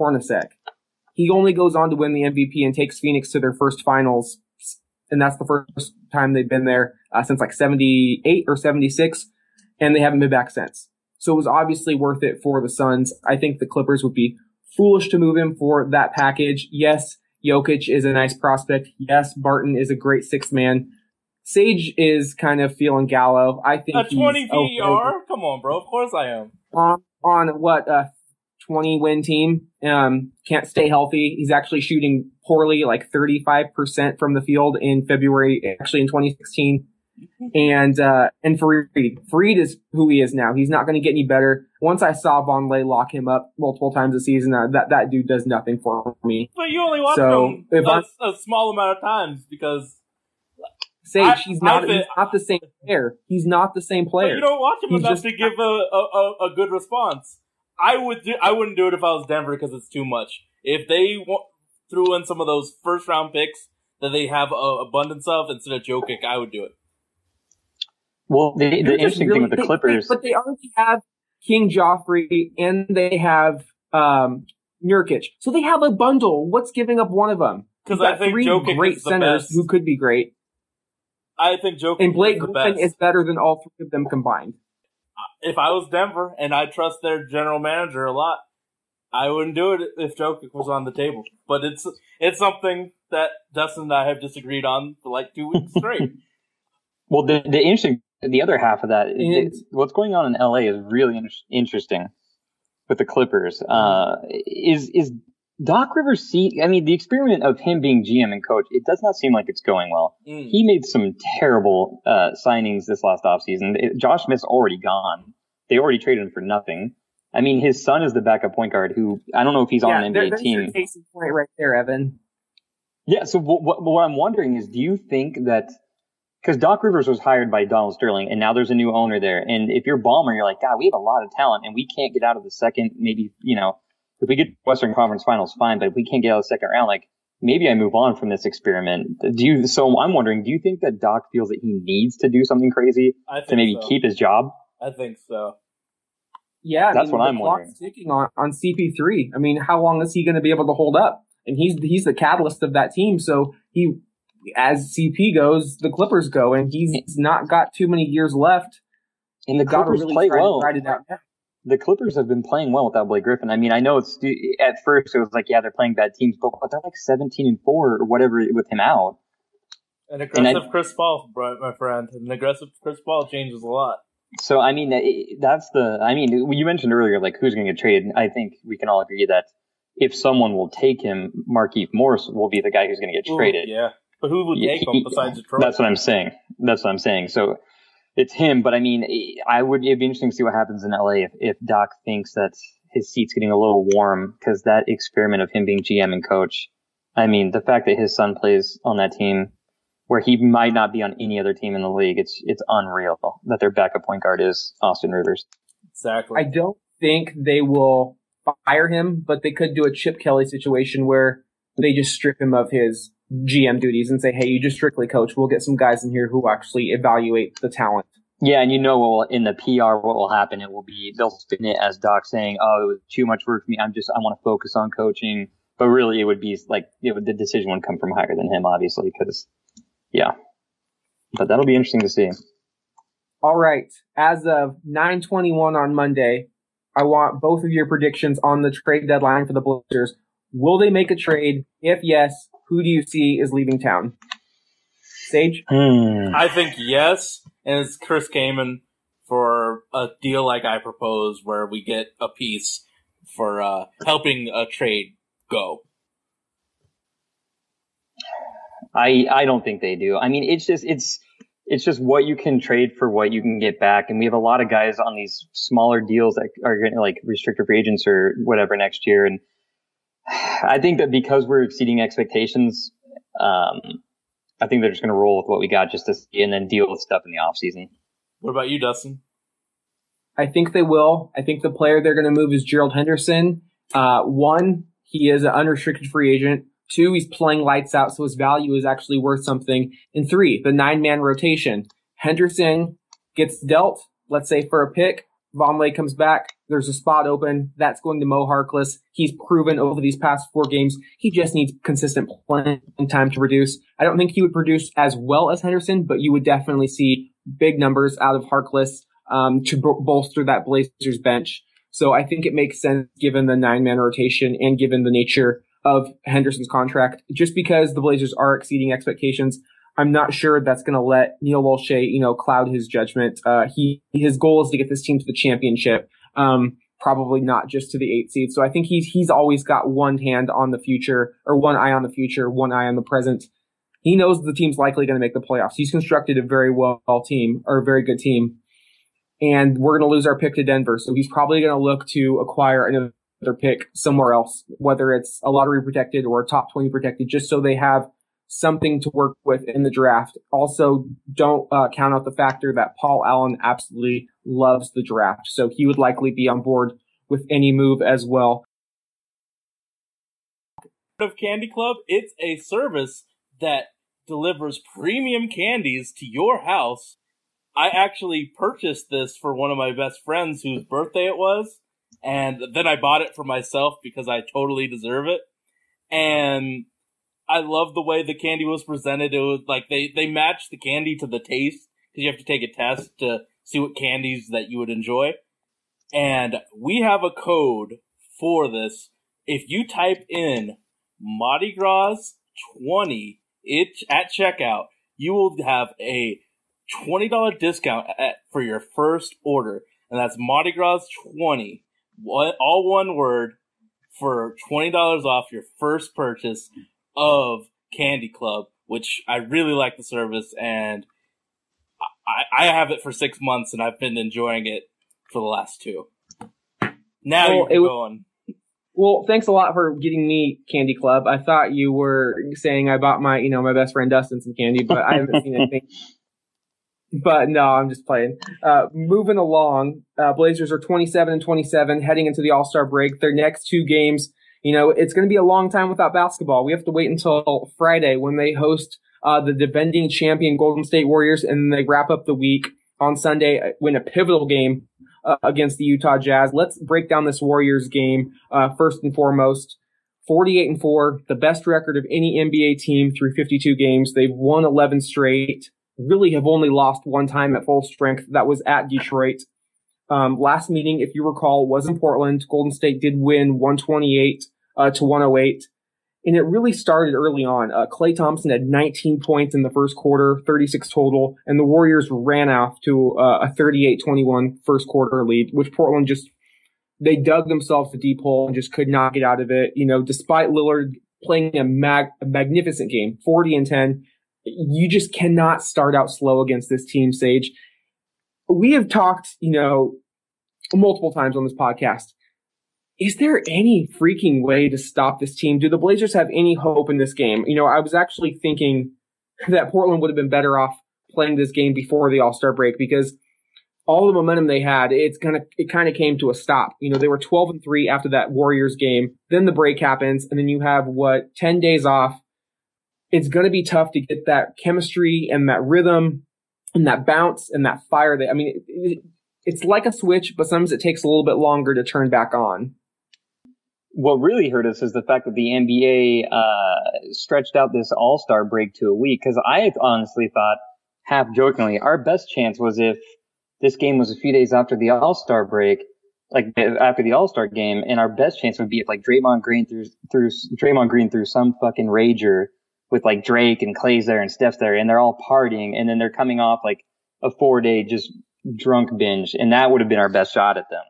D: Hornacek. He only goes on to win the MVP and takes Phoenix to their first finals. And that's the first time they've been there uh, since like 78 or 76. And they haven't been back since. So it was obviously worth it for the Suns. I think the Clippers would be foolish to move him for that package. Yes, Jokic is a nice prospect. Yes, Barton is a great sixth man. Sage is kind of feeling Gallo. I think
A: A 20
D: okay
A: Come on, bro. Of course I am.
D: on on what a 20 win team. Um, can't stay healthy. He's actually shooting poorly, like 35% from the field in February, actually in 2016. And, uh, and Faried, Faried is who he is now. He's not going to get any better. Once I saw Vonleh lock him up multiple times a season, uh, that, that dude does nothing for me.
A: But you only watched
D: So,
A: him a, a small amount of times because
D: Sage,
A: I-
D: he's not,
A: been-
D: he's not the same player. He's not the same player.
A: you don't watch him
D: He's
A: enough
D: just-
A: to give a, a, a, good response. I would do, I wouldn't do it if I was Denver because it's too much. If they threw in some of those first round picks that they have a abundance of instead of Jokic, I would do it.
B: Well, the, the interesting
D: really-
B: thing with the
D: they-
B: Clippers,
D: but they already have King Joffrey and they have um Nurkic, so they have a bundle. What's giving up one of them?
A: Because
D: You've
A: I
D: got
A: think
D: three
A: Jokic
D: great
A: is the
D: centers
A: best.
D: who could be great,
A: I think Jokic
D: and Blake
A: is the
D: Griffin
A: best.
D: is better than all three of them combined.
A: if I was Denver and I trust their general manager a lot, I wouldn't do it if Jokic was on the table. But it's it's something that Dustin and I have disagreed on for like two weeks straight.
B: well, the, the interesting, the other half of that,
D: And-
B: what's going on in LA is really inter- interesting with the Clippers. Uh, is is Doc Rivers see? I mean, the experiment of him being GM and coach, it does not seem like it's going well.
A: Mm.
B: He made some terrible uh, signings this last offseason. It- Josh Smith's already gone. They already traded him for nothing. I mean, his son is the backup point guard who I don't know if he's on an NBA
D: there's
B: team.
D: case in point right there, Evan.
B: Yeah. So what, what, what I'm wondering is, do you think that because Doc Rivers was hired by Donald Sterling, and now there's a new owner there, and if you're Ballmer, you're like, God, we have a lot of talent, and we can't get out of the second. Maybe you know, if we get Western Conference Finals, fine, but if we can't get out of the second round, like maybe I move on from this experiment. Do you? So I'm wondering, do you think that Doc feels that he needs to do something crazy
A: I think
B: to maybe
A: so.
B: keep his job?
A: I think so.
D: Yeah, I
B: That's
D: mean,
B: what I'm
D: clock's
B: wondering.
D: ticking on on CP3. I mean, how long is he going to be able to hold up? And he's he's the catalyst of that team. So he, as CP goes, the Clippers go, and he's not got too many years left.
B: And the Clippers
D: really
B: play well.
D: ride it out now.
B: the Clippers have been playing well without Blake Griffin. I mean, I know it's at first it was like, yeah, they're playing bad teams, but they're like 17 and four or whatever with him out.
A: An
B: And I-
A: aggressive Chris Paul, bro- my friend. An aggressive Chris Paul changes a lot.
B: So I mean, that's the. I mean, you mentioned earlier like who's going to get traded. I think we can all agree that if someone will take him, Markieff Morris will be the guy who's going to get
A: Ooh,
B: traded.
A: yeah. But who would
B: Yeah,
A: take him
B: he-
A: besides Detroit?
B: That's what I'm saying. That's what I'm saying. So it's him, but I mean, I would. It'd be interesting to see what happens in LA if, if Doc thinks that his seat's getting a little warm because that experiment of him being GM and coach. I mean, the fact that his son plays on that team, where he might not be on any other team in the league, it's it's unreal that their backup point guard is Austin Rivers.
A: exactly.
D: I don't think they will fire him, but they could do a Chip Kelly situation where they just strip him of his GM duties and say, "Hey, you just strictly coach. We'll get some guys in here who actually evaluate the talent."
B: Yeah, and you know what will, in the PR what will happen? It will be they'll spin it as Doc saying, "Oh, it was too much work for me. I'm just I want to focus on coaching." But really, it would be like it would, the decision would come from higher than him, obviously, because yeah. But that'll be interesting to see.
D: All right. As of 9:21 on Monday, I want both of your predictions on the trade deadline for the Blazers. Will they make a trade? If yes, who do you see is leaving town? Sage?
B: Hmm.
A: I think yes, and it's Chris Kaman for a deal like I propose, where we get a piece for uh, helping a trade go.
B: I I don't think they do. I mean, it's just it's it's just what you can trade for what you can get back, and we have a lot of guys on these smaller deals that are going to like restricted free agents or whatever next year, and I think that because we're exceeding expectations, um, I think they're just going to roll with what we got just to see and then deal with stuff in the off season.
A: What about you, Dustin?
D: I think they will. I think the player they're going to move is Gerald Henderson. Uh, one, he is an unrestricted free agent. Two, he's playing lights out, so his value is actually worth something. And three, the nine man rotation. Henderson gets dealt, let's say for a pick. Vonleh comes back. There's a spot open. That's going to Mo Harkless. He's proven over these past four games. He just needs consistent playing time to produce. I don't think he would produce as well as Henderson, but you would definitely see big numbers out of Harkless um, to bo- bolster that Blazers bench. So I think it makes sense given the nine man rotation and given the nature of Henderson's contract, just because the Blazers are exceeding expectations. I'm not sure that's going to let Neil Olshey, you know, cloud his judgment. Uh, he, his goal is to get this team to the championship. Um, probably not just to the eight seed. So I think he's, he's always got one hand on the future or one eye on the future, one eye on the present. He knows the team's likely going to make the playoffs. He's constructed a very well team or a very good team. And we're going to lose our pick to Denver. So he's probably going to look to acquire another pick somewhere else, whether it's a lottery protected or a top 20 protected, just so they have something to work with in the draft. Also, don't uh, count out the factor that Paul Allen absolutely loves the draft. So he would likely be on board with any move as well.
A: of Candy Club, it's a service that delivers premium candies to your house. I actually purchased this for one of my best friends whose birthday it was, and then I bought it for myself because I totally deserve it. And I love the way the candy was presented. It was like they, they matched the candy to the taste because you have to take a test to see what candies that you would enjoy. And we have a code for this. If you type in Mardi Gras 20 it, at checkout, you will have a $20 discount at, for your first order. And that's Mardi Gras 20. All one word for $20 off your first purchase of Candy Club, which I really like the service and I, I have it for six months and I've been enjoying it for the last two. Now
D: Well,
A: you
D: it
A: can
D: w-
A: go on.
D: Well, thanks a lot for getting me Candy Club. I thought you were saying I bought my, you know, my best friend Dustin some candy, but I haven't seen anything. But no, I'm just playing. Uh, moving along, uh, Blazers are 27 and 27 heading into the All Star break. Their next two games, you know, it's going to be a long time without basketball. We have to wait until Friday when they host uh, the defending champion Golden State Warriors, and they wrap up the week on Sunday, uh, win a pivotal game uh, against the Utah Jazz. Let's break down this Warriors game uh, first and foremost. 48 and 4, the best record of any NBA team through 52 games. They've won 11 straight. Really have only lost one time at full strength. That was at Detroit. Um, last meeting, if you recall, was in Portland. Golden State did win 128 uh, to 108. And it really started early on. Uh, Klay Thompson had 19 points in the first quarter, 36 total, and the Warriors ran off to uh, a 38-21 first quarter lead, which Portland just they dug themselves a deep hole and just could not get out of it. You know, despite Lillard playing a, mag- a magnificent game, 40 and 10, you just cannot start out slow against this team, Sage. We have talked, you know, multiple times on this podcast. Is there any freaking way to stop this team? Do the Blazers have any hope in this game? You know, I was actually thinking that Portland would have been better off playing this game before the All Star break because all the momentum they had, it's gonna it kind of came to a stop. You know, they were 12 and 3 after that Warriors game. Then the break happens, and then you have what 10 days off. It's gonna be tough to get that chemistry and that rhythm and that bounce and that fire. That I mean, it, it, it's like a switch, but sometimes it takes a little bit longer to turn back on.
B: What really hurt us is the fact that the NBA uh, stretched out this All Star break to a week. Because I honestly thought, half jokingly, our best chance was if this game was a few days after the All Star break, like after the All Star game, and our best chance would be if like Draymond Green through through Draymond Green through some fucking rager with like Drake and Klay's there and Steph's there, and they're all partying, and then they're coming off like a four day just drunk binge, and that would have been our best shot at them.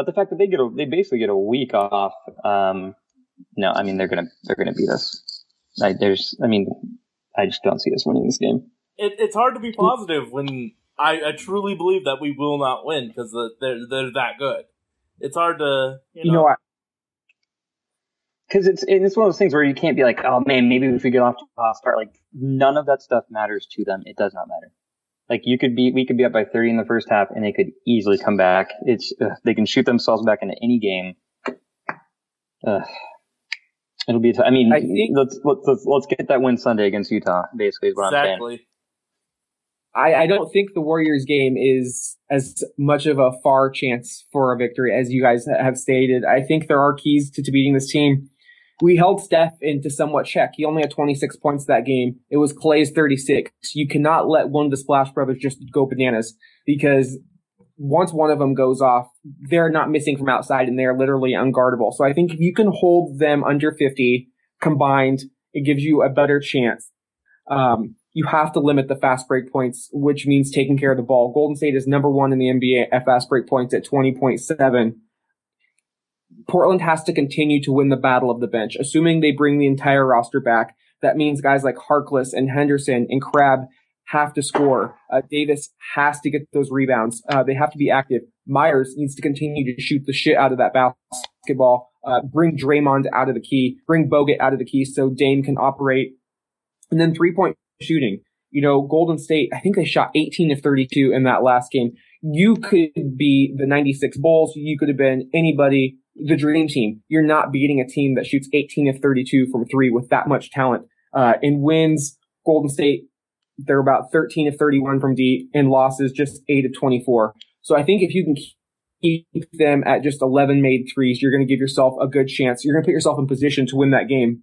B: But the fact that they get a, they basically get a week off, um, no, I mean they're gonna they're gonna beat us. I, there's, I mean, I just don't see us winning this game.
A: It, it's hard to be positive when I, I truly believe that we will not win because they're they're that good. It's hard to you know.
D: You know what?
B: Because it's it's one of those things where you can't be like, oh man, maybe if we get off to a hot start, like none of that stuff matters to them. It does not matter. Like you could be, we could be up by 30 in the first half, and they could easily come back. It's uh, they can shoot themselves back into any game. Uh, it'll be. T- I mean,
D: I think-
B: let's, let's let's let's get that win Sunday against Utah. Basically, is what I'm saying.
A: exactly.
D: I, I don't think the Warriors game is as much of a far chance for a victory as you guys have stated. I think there are keys to, to beating this team. We held Steph into somewhat check. He only had 26 points that game. It was Klay's 36. You cannot let one of the Splash Brothers just go bananas because once one of them goes off, they're not missing from outside and they're literally unguardable. So I think if you can hold them under 50 combined, it gives you a better chance. Um, you have to limit the fast break points, which means taking care of the ball. Golden State is number one in the NBA at fast break points at 20.7. Portland has to continue to win the battle of the bench. Assuming they bring the entire roster back, that means guys like Harkless and Henderson and Crabbe have to score. Uh, Davis has to get those rebounds. Uh, they have to be active. Meyers needs to continue to shoot the shit out of that basketball. Uh, bring Draymond out of the key. Bring Bogut out of the key so Dame can operate. And then three point shooting. You know, Golden State, I think they shot 18 of 32 in that last game. You could be the 96 Bulls. You could have been anybody, the dream team. You're not beating a team that shoots 18 of 32 from three with that much talent. Uh, in wins, Golden State, they're about 13 of 31 from deep. In losses, just 8 of 24. So I think if you can keep them at just 11 made threes, you're going to give yourself a good chance. You're going to put yourself in position to win that game.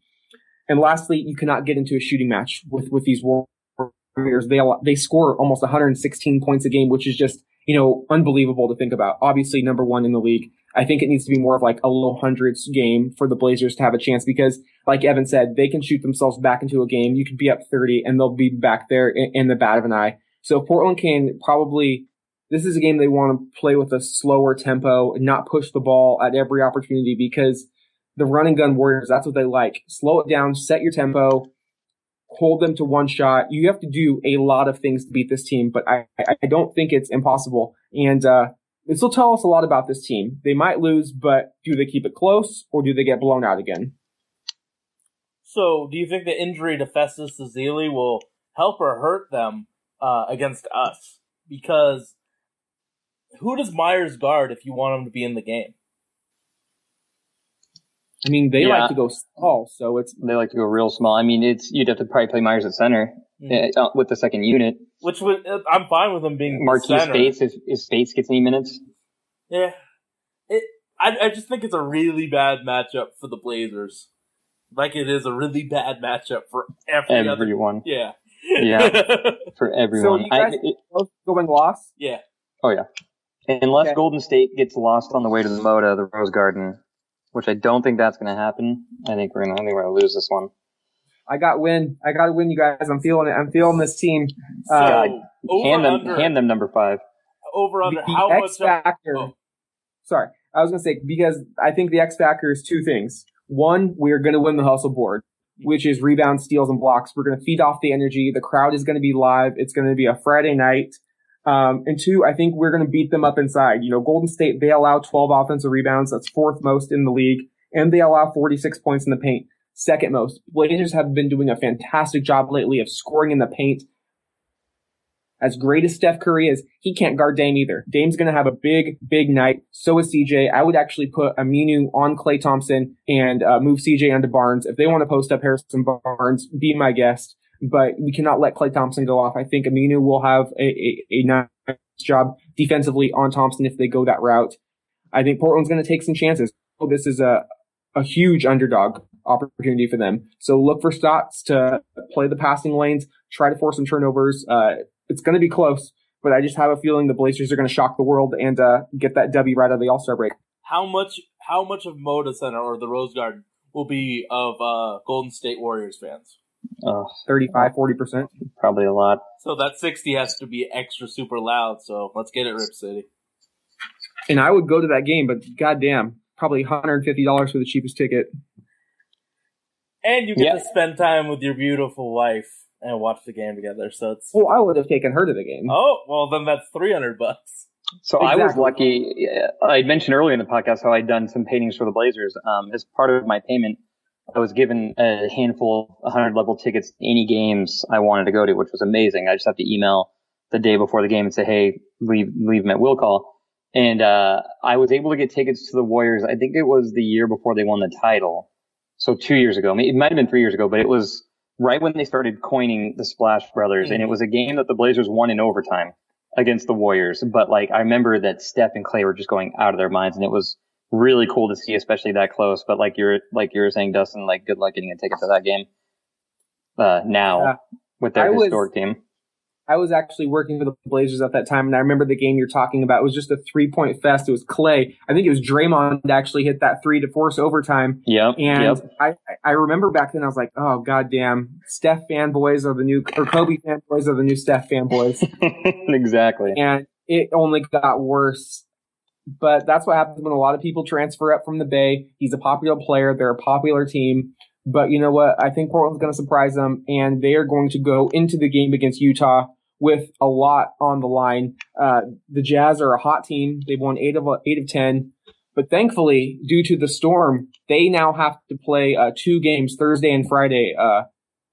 D: And lastly, you cannot get into a shooting match with, with these Warriors. They, they score almost 116 points a game, which is just, you know, unbelievable to think about. Obviously, number one in the league. I think it needs to be more of like a low hundreds game for the Blazers to have a chance because, like Evan said, they can shoot themselves back into a game. You could be up 30 and they'll be back there in, in the bat of an eye. So Portland can probably, this is a game they want to play with a slower tempo and not push the ball at every opportunity because the run and gun Warriors, that's what they like. Slow it down, set your tempo, hold them to one shot. You have to do a lot of things to beat this team, but I, I don't think it's impossible. And, uh, this will tell us a lot about this team. They might lose, but do they keep it close or do they get blown out again?
A: So, do you think the injury to Festus Ezeli will help or hurt them uh, against us? Because who does Meyers guard if you want him to be in the game?
D: I mean, they
B: Yeah.
D: like to go small, so it's
B: They like to go real small. I mean, it's you'd have to probably play Meyers at center
A: Mhm.
B: uh, with the second unit.
A: Which would uh, I'm fine with them being the
B: Marquise
A: center.
B: Spates if, if Spates gets any minutes.
A: Yeah, it. I I just think it's a really bad matchup for the Blazers. Like it is a really bad matchup for every other.
B: Everyone,
A: Yeah.
B: Yeah. for everyone.
D: So you guys-
B: I, it,
D: both going loss.
A: yeah.
B: oh yeah, unless
D: Okay.
B: Golden State gets lost on the way to the Moda, the Rose Garden, which I don't think that's going to happen. I think we're gonna, I think we're gonna lose this one.
D: I got win. I got to win, you guys. I'm feeling it. I'm feeling this team.
A: So
D: Uh,
A: over
B: hand them,
A: under
B: hand them number five.
A: over under
D: the
A: how
D: X
A: much?
D: factor.
A: oh.
D: Sorry, I was gonna say because I think the X factor is two things. One, we're gonna win the hustle board, which is rebounds, steals, and blocks. We're gonna feed off the energy. The crowd is gonna be live. It's gonna be a Friday night. Um, and two, I think we're gonna beat them up inside. You know, Golden State they allow 12 offensive rebounds. That's fourth most in the league, and they allow 46 points in the paint. Second most. Blazers have been doing a fantastic job lately of scoring in the paint. As great as Steph Curry is, he can't guard Dame either. Dame's going to have a big, big night. So is CJ. I would actually put Aminu on Klay Thompson and uh, move CJ onto Barnes. If they want to post up Harrison Barnes, be my guest. But we cannot let Klay Thompson go off. I think Aminu will have a, a, a nice job defensively on Thompson if they go that route. I think Portland's going to take some chances. This is a, a huge underdog opportunity for them. So look for Stotts to play the passing lanes, try to force some turnovers. Uh, it's going to be close, but I just have a feeling the Blazers are going to shock the world and uh, get that W right out of the All Star break.
A: How much? How much of Moda Center or the Rose Garden will be of uh, Golden State Warriors fans?
B: Oh,
D: 35, 40%.
B: probably a lot.
A: So that sixty has to be extra super loud. So let's get it, Rip City.
D: And I would go to that game, but goddamn, probably $150 for the cheapest ticket.
A: And you get
B: Yeah.
A: to spend time with your beautiful wife and watch the game together. So it's
D: Well, I would have taken her to the game.
A: oh well, then that's three hundred bucks.
B: So I was lucky. I mentioned earlier in the podcast how I'd done some paintings for the Blazers. Um, as part of my payment, I was given a handful, of 100 level tickets to any games I wanted to go to, which was amazing. I just have to email the day before the game and say, "Hey, leave leave them at will call." And uh, I was able to get tickets to the Warriors. I think it was the year before they won the title, so two years ago. It might have been three years ago, but it was right when they started coining the Splash Brothers, and it was a game that the Blazers won in overtime against the Warriors. But like, I remember that Steph and Klay were just going out of their minds, and it was really cool to see, especially that close. But like you're like you were saying, Dustin, like good luck getting a ticket to that game uh, now with their
D: I was-
B: historic team.
D: I was actually working for the Blazers at that time, and I remember the game you're talking about. It was just a three point fest. It was Klay. I think it was Draymond actually hit that three to force overtime.
B: Yep.
D: And
B: yep.
D: I, I remember back then I was like, oh goddamn, Steph fanboys are the new or Kobe fanboys are the new Steph fanboys,
B: exactly.
D: and it only got worse. But that's what happens when a lot of people transfer up from the Bay. He's a popular player. They're a popular team. But you know what? I think Portland's going to surprise them, and they are going to go into the game against Utah with a lot on the line. Uh, the Jazz are a hot team. They've won eight of eight of ten. But thankfully, due to the storm, they now have to play uh, two games Thursday and Friday uh,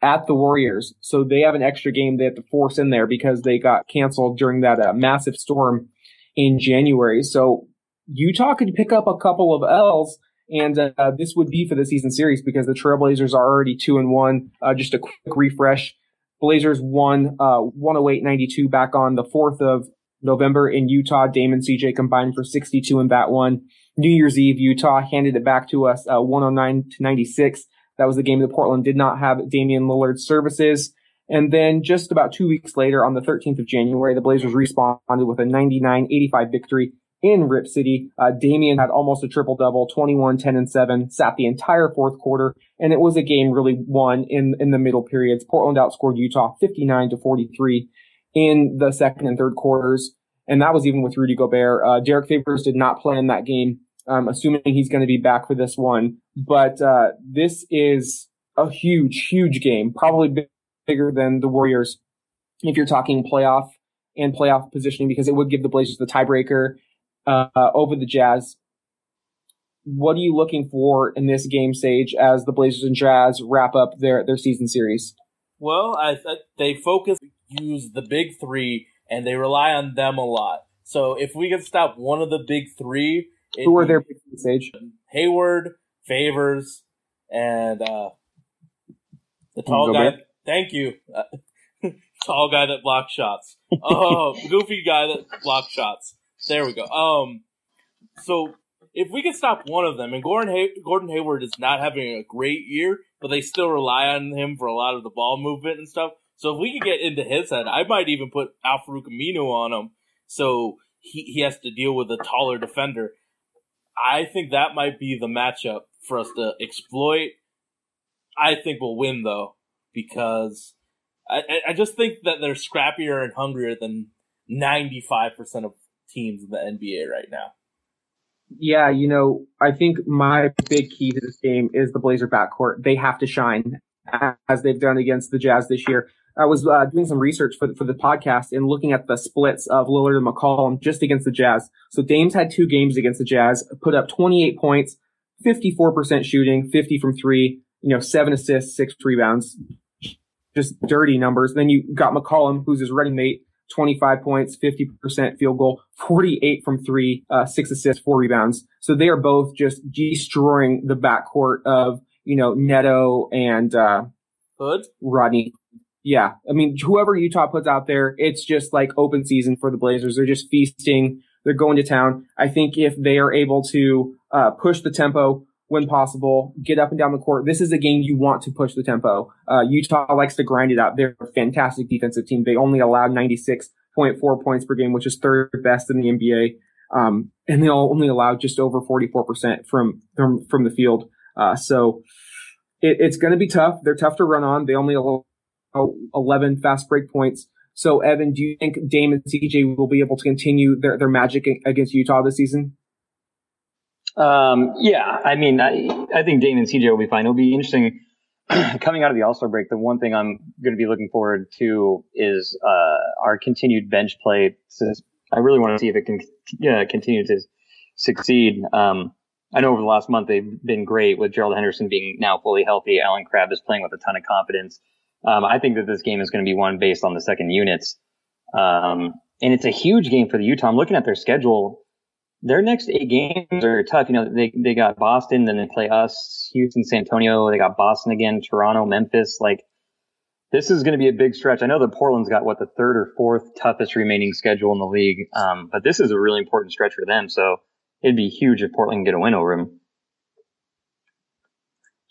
D: at the Warriors. So they have an extra game they have to force in there because they got canceled during that uh, massive storm in January. So Utah could pick up a couple of L's, and uh, this would be for the season series because the Trailblazers are already two and one. Uh, just a quick refresh: Blazers won uh, 108-92 back on the fourth of November in Utah. Damon CJ combined for 62 in that one. New Year's Eve, Utah handed it back to us uh, 109 to 96. That was the game that Portland did not have Damian Lillard's services. And then just about two weeks later, on the 13th of January, the Blazers responded with a 99-85 victory in Rip City. Uh, Damian had almost a triple double, 21, 10, and 7, sat the entire fourth quarter, and it was a game really won in, in the middle periods. Portland outscored Utah 59 to 43 in the second and third quarters. And that was even with Rudy Gobert. Uh, Derrick Favors did not play in that game. Um, assuming he's going to be back for this one. But uh, this is a huge, huge game, probably bigger than the Warriors if you're talking playoff and playoff positioning, because it would give the Blazers the tiebreaker uh, over the Jazz. What are you looking for in this game Sage as the Blazers and Jazz wrap up their, their season series?
A: Well, I th- they focus, use the big three, and they rely on them a lot. So if we can stop one of the big three,
D: Who are their big stage?
A: Hayward, Favors, and uh, the tall guy. Thank you, tall guy that blocks shots. Oh, goofy guy that blocks shots. There we go. Um, so if we can stop one of them, and Gordon Hay- Gordon Hayward is not having a great year, but they still rely on him for a lot of the ball movement and stuff. So if we could get into his head, I might even put Al-Farouq Aminu on him, so he he has to deal with a taller defender. I think that might be the matchup for us to exploit. I think we'll win though, because I, I- just think that they're scrappier and hungrier than ninety five percent of teams in the NBA right now.
D: Yeah, you know, I think my big key to this game is the Blazer backcourt. They have to shine as they've done against the Jazz this year. I was uh, doing some research for the, for the podcast and looking at the splits of Lillard and McCollum just against the Jazz. So Dame's had two games against the Jazz, put up 28 points, 54% shooting, 50 from three, you know, seven assists, six rebounds, just dirty numbers. Then you got McCollum, who's his running mate, 25 points, 50% field goal, 48 from three, uh, six assists, four rebounds. So they are both just destroying the backcourt of, you know, Neto and, uh,
A: Hood?
D: Rodney. Yeah. I mean, whoever Utah puts out there, it's just like open season for the Blazers. They're just feasting. They're going to town. I think if they are able to, uh, push the tempo, when possible, get up and down the court. This is a game you want to push the tempo. Uh, Utah likes to grind it out. They're a fantastic defensive team. They only allowed 96.4 points per game, which is third best in the NBA. Um, and they only allowed just over 44% from, from, from the field. Uh, so it, it's going to be tough. They're tough to run on. They only allow 11 fast break points. So Evan, do you think Dame and CJ will be able to continue their, their magic against Utah this season?
B: Um, yeah, I mean, I, I think Dame and CJ will be fine. It'll be interesting coming out of the All Star break. The one thing I'm going to be looking forward to is uh, our continued bench play. I really want to see if it can continue to succeed. Um, I know over the last month they've been great with Gerald Henderson being now fully healthy. Allen Crabbe is playing with a ton of confidence. Um, I think that this game is going to be one based on the second units. Um, and it's a huge game for the Utah. I'm looking at their schedule their next eight games are tough. You know, they they got Boston, then they play us, Houston, San Antonio. They got Boston again, Toronto, Memphis. Like this is going to be a big stretch. I know that Portland's got what the third or fourth toughest remaining schedule in the league, um, but this is a really important stretch for them. So it'd be huge if Portland can get a win over them.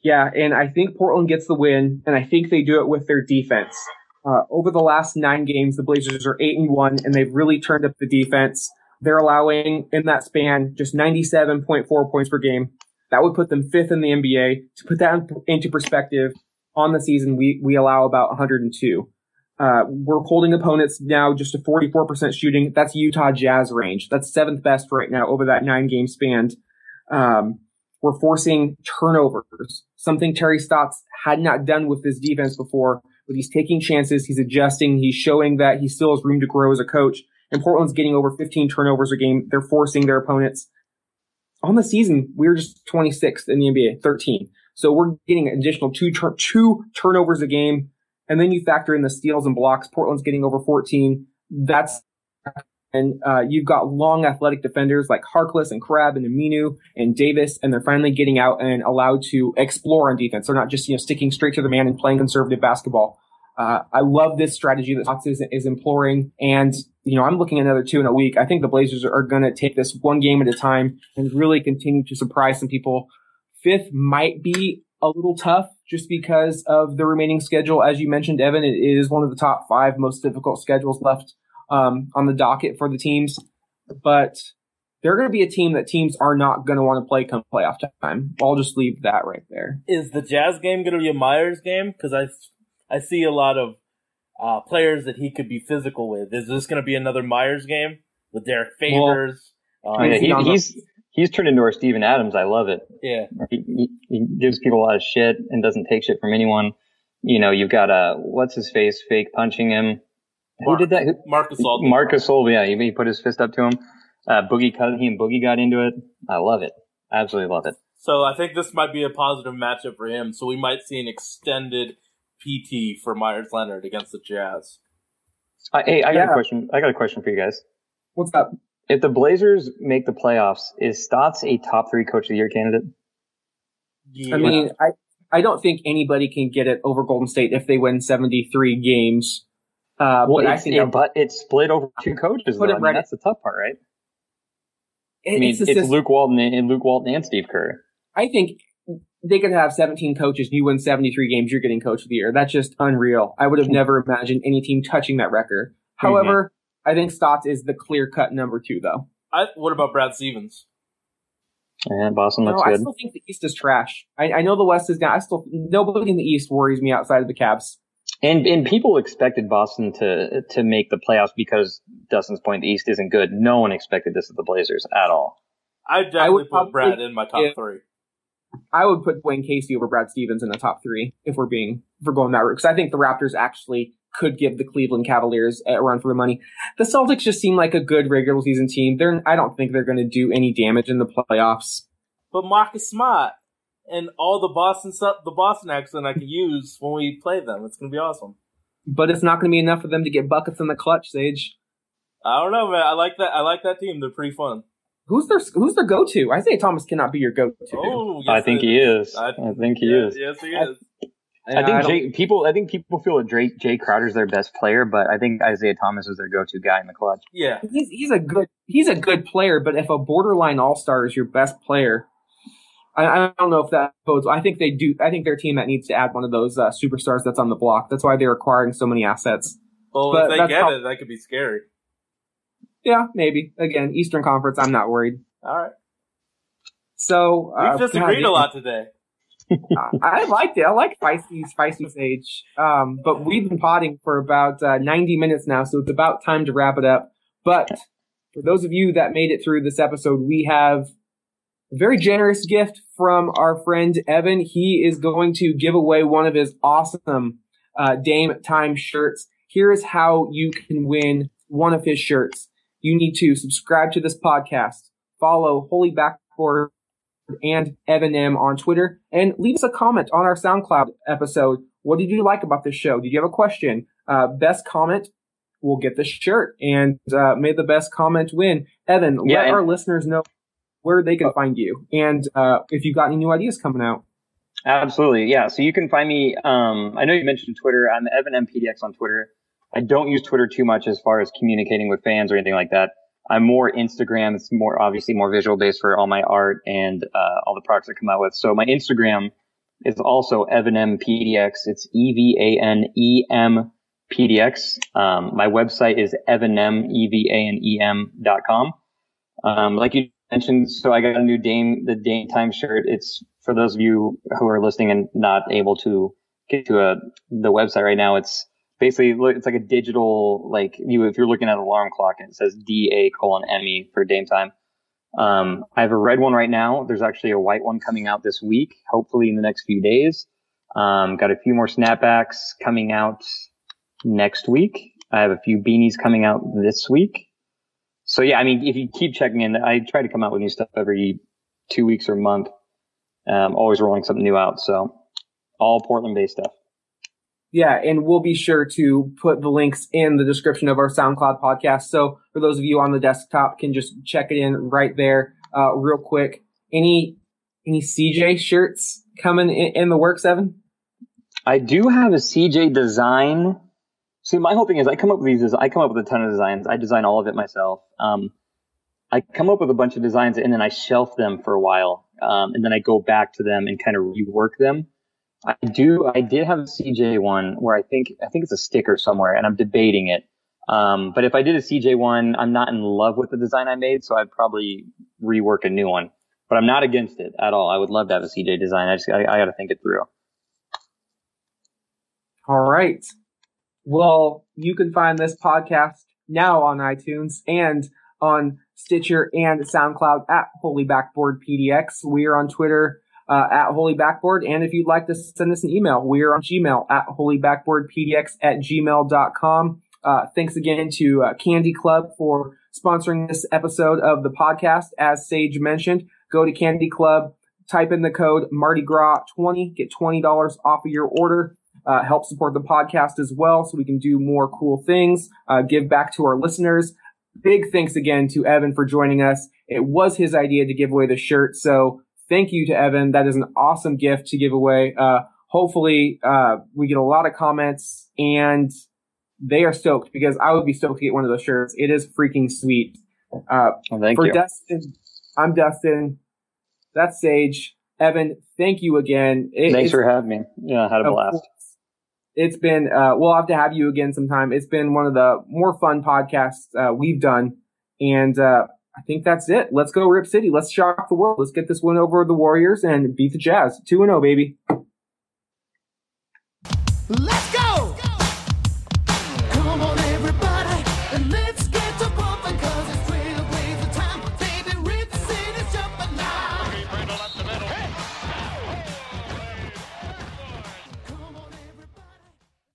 D: Yeah, and I think Portland gets the win, and I think they do it with their defense. Uh, over the last nine games, the Blazers are eight and one, and they've really turned up the defense. They're allowing in that span just 97.4 points per game. That would put them fifth in the NBA. To put that into perspective, on the season, we, we allow about 102. Uh, we're holding opponents now just a 44% shooting. That's Utah Jazz range. That's seventh best right now over that nine game span. Um, we're forcing turnovers, something Terry Stotts had not done with this defense before, but he's taking chances. He's adjusting. He's showing that he still has room to grow as a coach and Portland's getting over 15 turnovers a game. They're forcing their opponents. On the season, we're just 26th in the NBA, 13. So we're getting an additional two tur- two turnovers a game, and then you factor in the steals and blocks. Portland's getting over 14. That's and uh, you've got long athletic defenders like Harkless and Crabbe and Aminu and Davis, and they're finally getting out and allowed to explore on defense. They're not just you know sticking straight to the man and playing conservative basketball. Uh, I love this strategy that Fox is, is employing. And, you know, I'm looking at another two in a week. I think the Blazers are, going to take this one game at a time and really continue to surprise some people. Fifth might be a little tough just because of the remaining schedule. As you mentioned, Evan, it is one of the top five most difficult schedules left um, on the docket for the teams. But they're going to be a team that teams are not going to want to play come playoff time. I'll just leave that right there.
A: Is the Jazz game going to be a Meyers game? Because I I see a lot of uh, players that he could be physical with. Is this going to be another Meyers game with Derrick Favors?
B: Well, uh, yeah, he, he's he's turned into our Steven Adams. I love it.
A: Yeah,
B: he, he, he, gives people a lot of shit and doesn't take shit from anyone. You know, you've got a what's his face fake punching him.
A: Mark,
B: Who did that?
A: Marcus Gasol.
B: Marcus Gasol. Yeah, he, he put his fist up to him. Uh, Boogie, he and Boogie got into it. I love it. Absolutely love it.
A: So I think this might be a positive matchup for him. So we might see an extended PT for Meyers Leonard against the Jazz.
B: Uh, hey, I got yeah. a question. I got a question for you guys.
D: What's up?
B: If the Blazers make the playoffs, is Stotts a top three coach of the year candidate?
D: Yeah. I mean, I I don't think anybody can get it over Golden State if they win seventy three games.
B: Uh, well, but I think it, but it's split over two coaches. Though. I mean, that's the tough part, right? It, I mean, it's, it's Luke Walton and Luke Walton and Steve Kerr.
D: I think they could have 17 coaches and you win 73 games, you're getting coach of the year. That's just unreal. I would have never imagined any team touching that record. However, mm-hmm. I think Stotts is the clear cut number two, though.
A: I, what about Brad Stevens?
B: Yeah, Boston looks no, good.
D: I still think the East is trash. I, I know the West is down. I still nobody in the East worries me outside of the Cavs.
B: And and people expected Boston to to make the playoffs because Dustin's point the East isn't good. No one expected this of the Blazers at all.
A: I definitely I would put Brad in my top if, three.
D: I would put Dwane Casey over Brad Stevens in the top three if we're being if we're going that route because I think the Raptors actually could give the Cleveland Cavaliers a run for the money. The Celtics just seem like a good regular season team. They're I don't think they're going to do any damage in the playoffs.
A: But Marcus Smart and all the Boston stuff, the Boston accent I can use when we play them. It's going to be awesome.
D: but it's not going to be enough for them to get buckets in the clutch. Sage,
A: I don't know, man. I like that. I like that team. They're pretty fun.
D: Who's their who's their go to? Isaiah Thomas cannot be your go to.
A: Oh,
B: I think
A: it
B: he is.
A: I-
B: I, think he
A: Yeah,
B: is.
A: Yes, he
D: I-
A: is.
B: I think Jae, people. I think people feel that Jae, Jae Crowder's their best player, but I think Isaiah Thomas is their go-to guy in the clutch.
A: Yeah.
D: he's he's a good he's a good player, but if a borderline all star is your best player, I, I don't know if that bodes. I think they do. I think their team that needs to add one of those uh, superstars that's on the block. That's why they're acquiring so many assets.
A: Well,
D: But
A: if they get
D: how-
A: it, that could be scary.
D: Yeah, maybe again Eastern Conference. I'm not worried.
A: All right.
D: So
A: We've
D: uh,
A: disagreed
D: God,
A: a lot today.
D: I, I liked it. I like Feisty Feisty Sage. Um, but we've been potting for about uh, 90 minutes now, so it's about time to wrap it up. But for those of you that made it through this episode, we have a very generous gift from our friend Evan. He is going to give away one of his awesome uh, Dame Time shirts. Here is how you can win one of his shirts. You need to subscribe to this podcast, follow Holy Backboard and Evan M on Twitter, and leave us a comment on our SoundCloud episode. What did you like about this show? Did you have a question? Uh, best comment will get the shirt, and uh, may the best comment win. Evan,
B: Yeah,
D: let
B: and-
D: our listeners know where they can find you, and uh, if you've got any new ideas coming out.
B: Absolutely, yeah. So you can find me. Um, I know you mentioned Twitter. I'm Evan MPDX on Twitter. I don't use Twitter too much as far as communicating with fans or anything like that. I'm more Instagram. It's more obviously more visual based for all my art and uh, all the products I come out with. So my Instagram is also Evan M PDX. It's E V A N E M PDX. Um, my website is evanem E V A N E M dot com. Um, like you mentioned, so I got a new Dame, the Dame Time shirt. It's for those of you who are listening and not able to get to a, the website right now. It's basically, it's like a digital, like you, if you're looking at an alarm clock and it says DA colon ME for Dame Time. Um, I have a red one right now. There's actually a white one coming out this week, hopefully in the next few days. Um, got a few more snapbacks coming out next week. I have a few beanies coming out this week. So yeah, I mean, if you keep checking in, I try to come out with new stuff every two weeks or month. Um, always rolling something new out. So all Portland based stuff.
D: Yeah, and we'll be sure to put the links in the description of our SoundCloud podcast. So for those of you on the desktop, can just check it in right there, uh, real quick. Any any CJ shirts coming in, in the works, Evan?
B: I do have a CJ design. See, my whole thing is I come up with these, I come up with a ton of designs. I design all of it myself. Um, I come up with a bunch of designs and then I shelf them for a while. Um, and then I go back to them and kind of rework them. I do, I did have a CJ one where I think, I think it's a sticker somewhere and I'm debating it. Um, but if I did a CJ one, I'm not in love with the design I made, so I'd probably rework a new one. But I'm not against it at all. I would love to have a CJ design. I just, I, I got to think it through.
D: All right. Well, you can find this podcast now on iTunes and on Stitcher and SoundCloud at Holy Backboard PDX. We are on Twitter uh, at Holy Backboard. And if you'd like to send us an email, we are on Gmail at holybackboardpdx at gmail.com. Uh, thanks again to uh, Candy Club for sponsoring this episode of the podcast. As Sage mentioned, go to Candy Club, type in the code Mardi Gras 20, get $20 off of your order. Uh, help support the podcast as well so we can do more cool things, uh, give back to our listeners. Big thanks again to Evan for joining us. It was his idea to give away the shirt. So thank you to Evan. That is an awesome gift to give away. Uh, hopefully, uh, we get a lot of comments and they are stoked because I would be stoked to get one of those shirts. It is freaking sweet. Uh,
B: Well, thank
D: for
B: you.
D: Dustin, I'm Dustin. That's Sage. Evan, thank you again. It-
B: Thanks for having me. Yeah, I had a blast.
D: It's been, uh, we'll have to have you again sometime. It's been one of the more fun podcasts, uh, we've done. And, uh, I think that's it. Let's go Rip City. Let's shock the world. Let's get this win over the Warriors and beat the Jazz. 2 0, baby.
C: Let's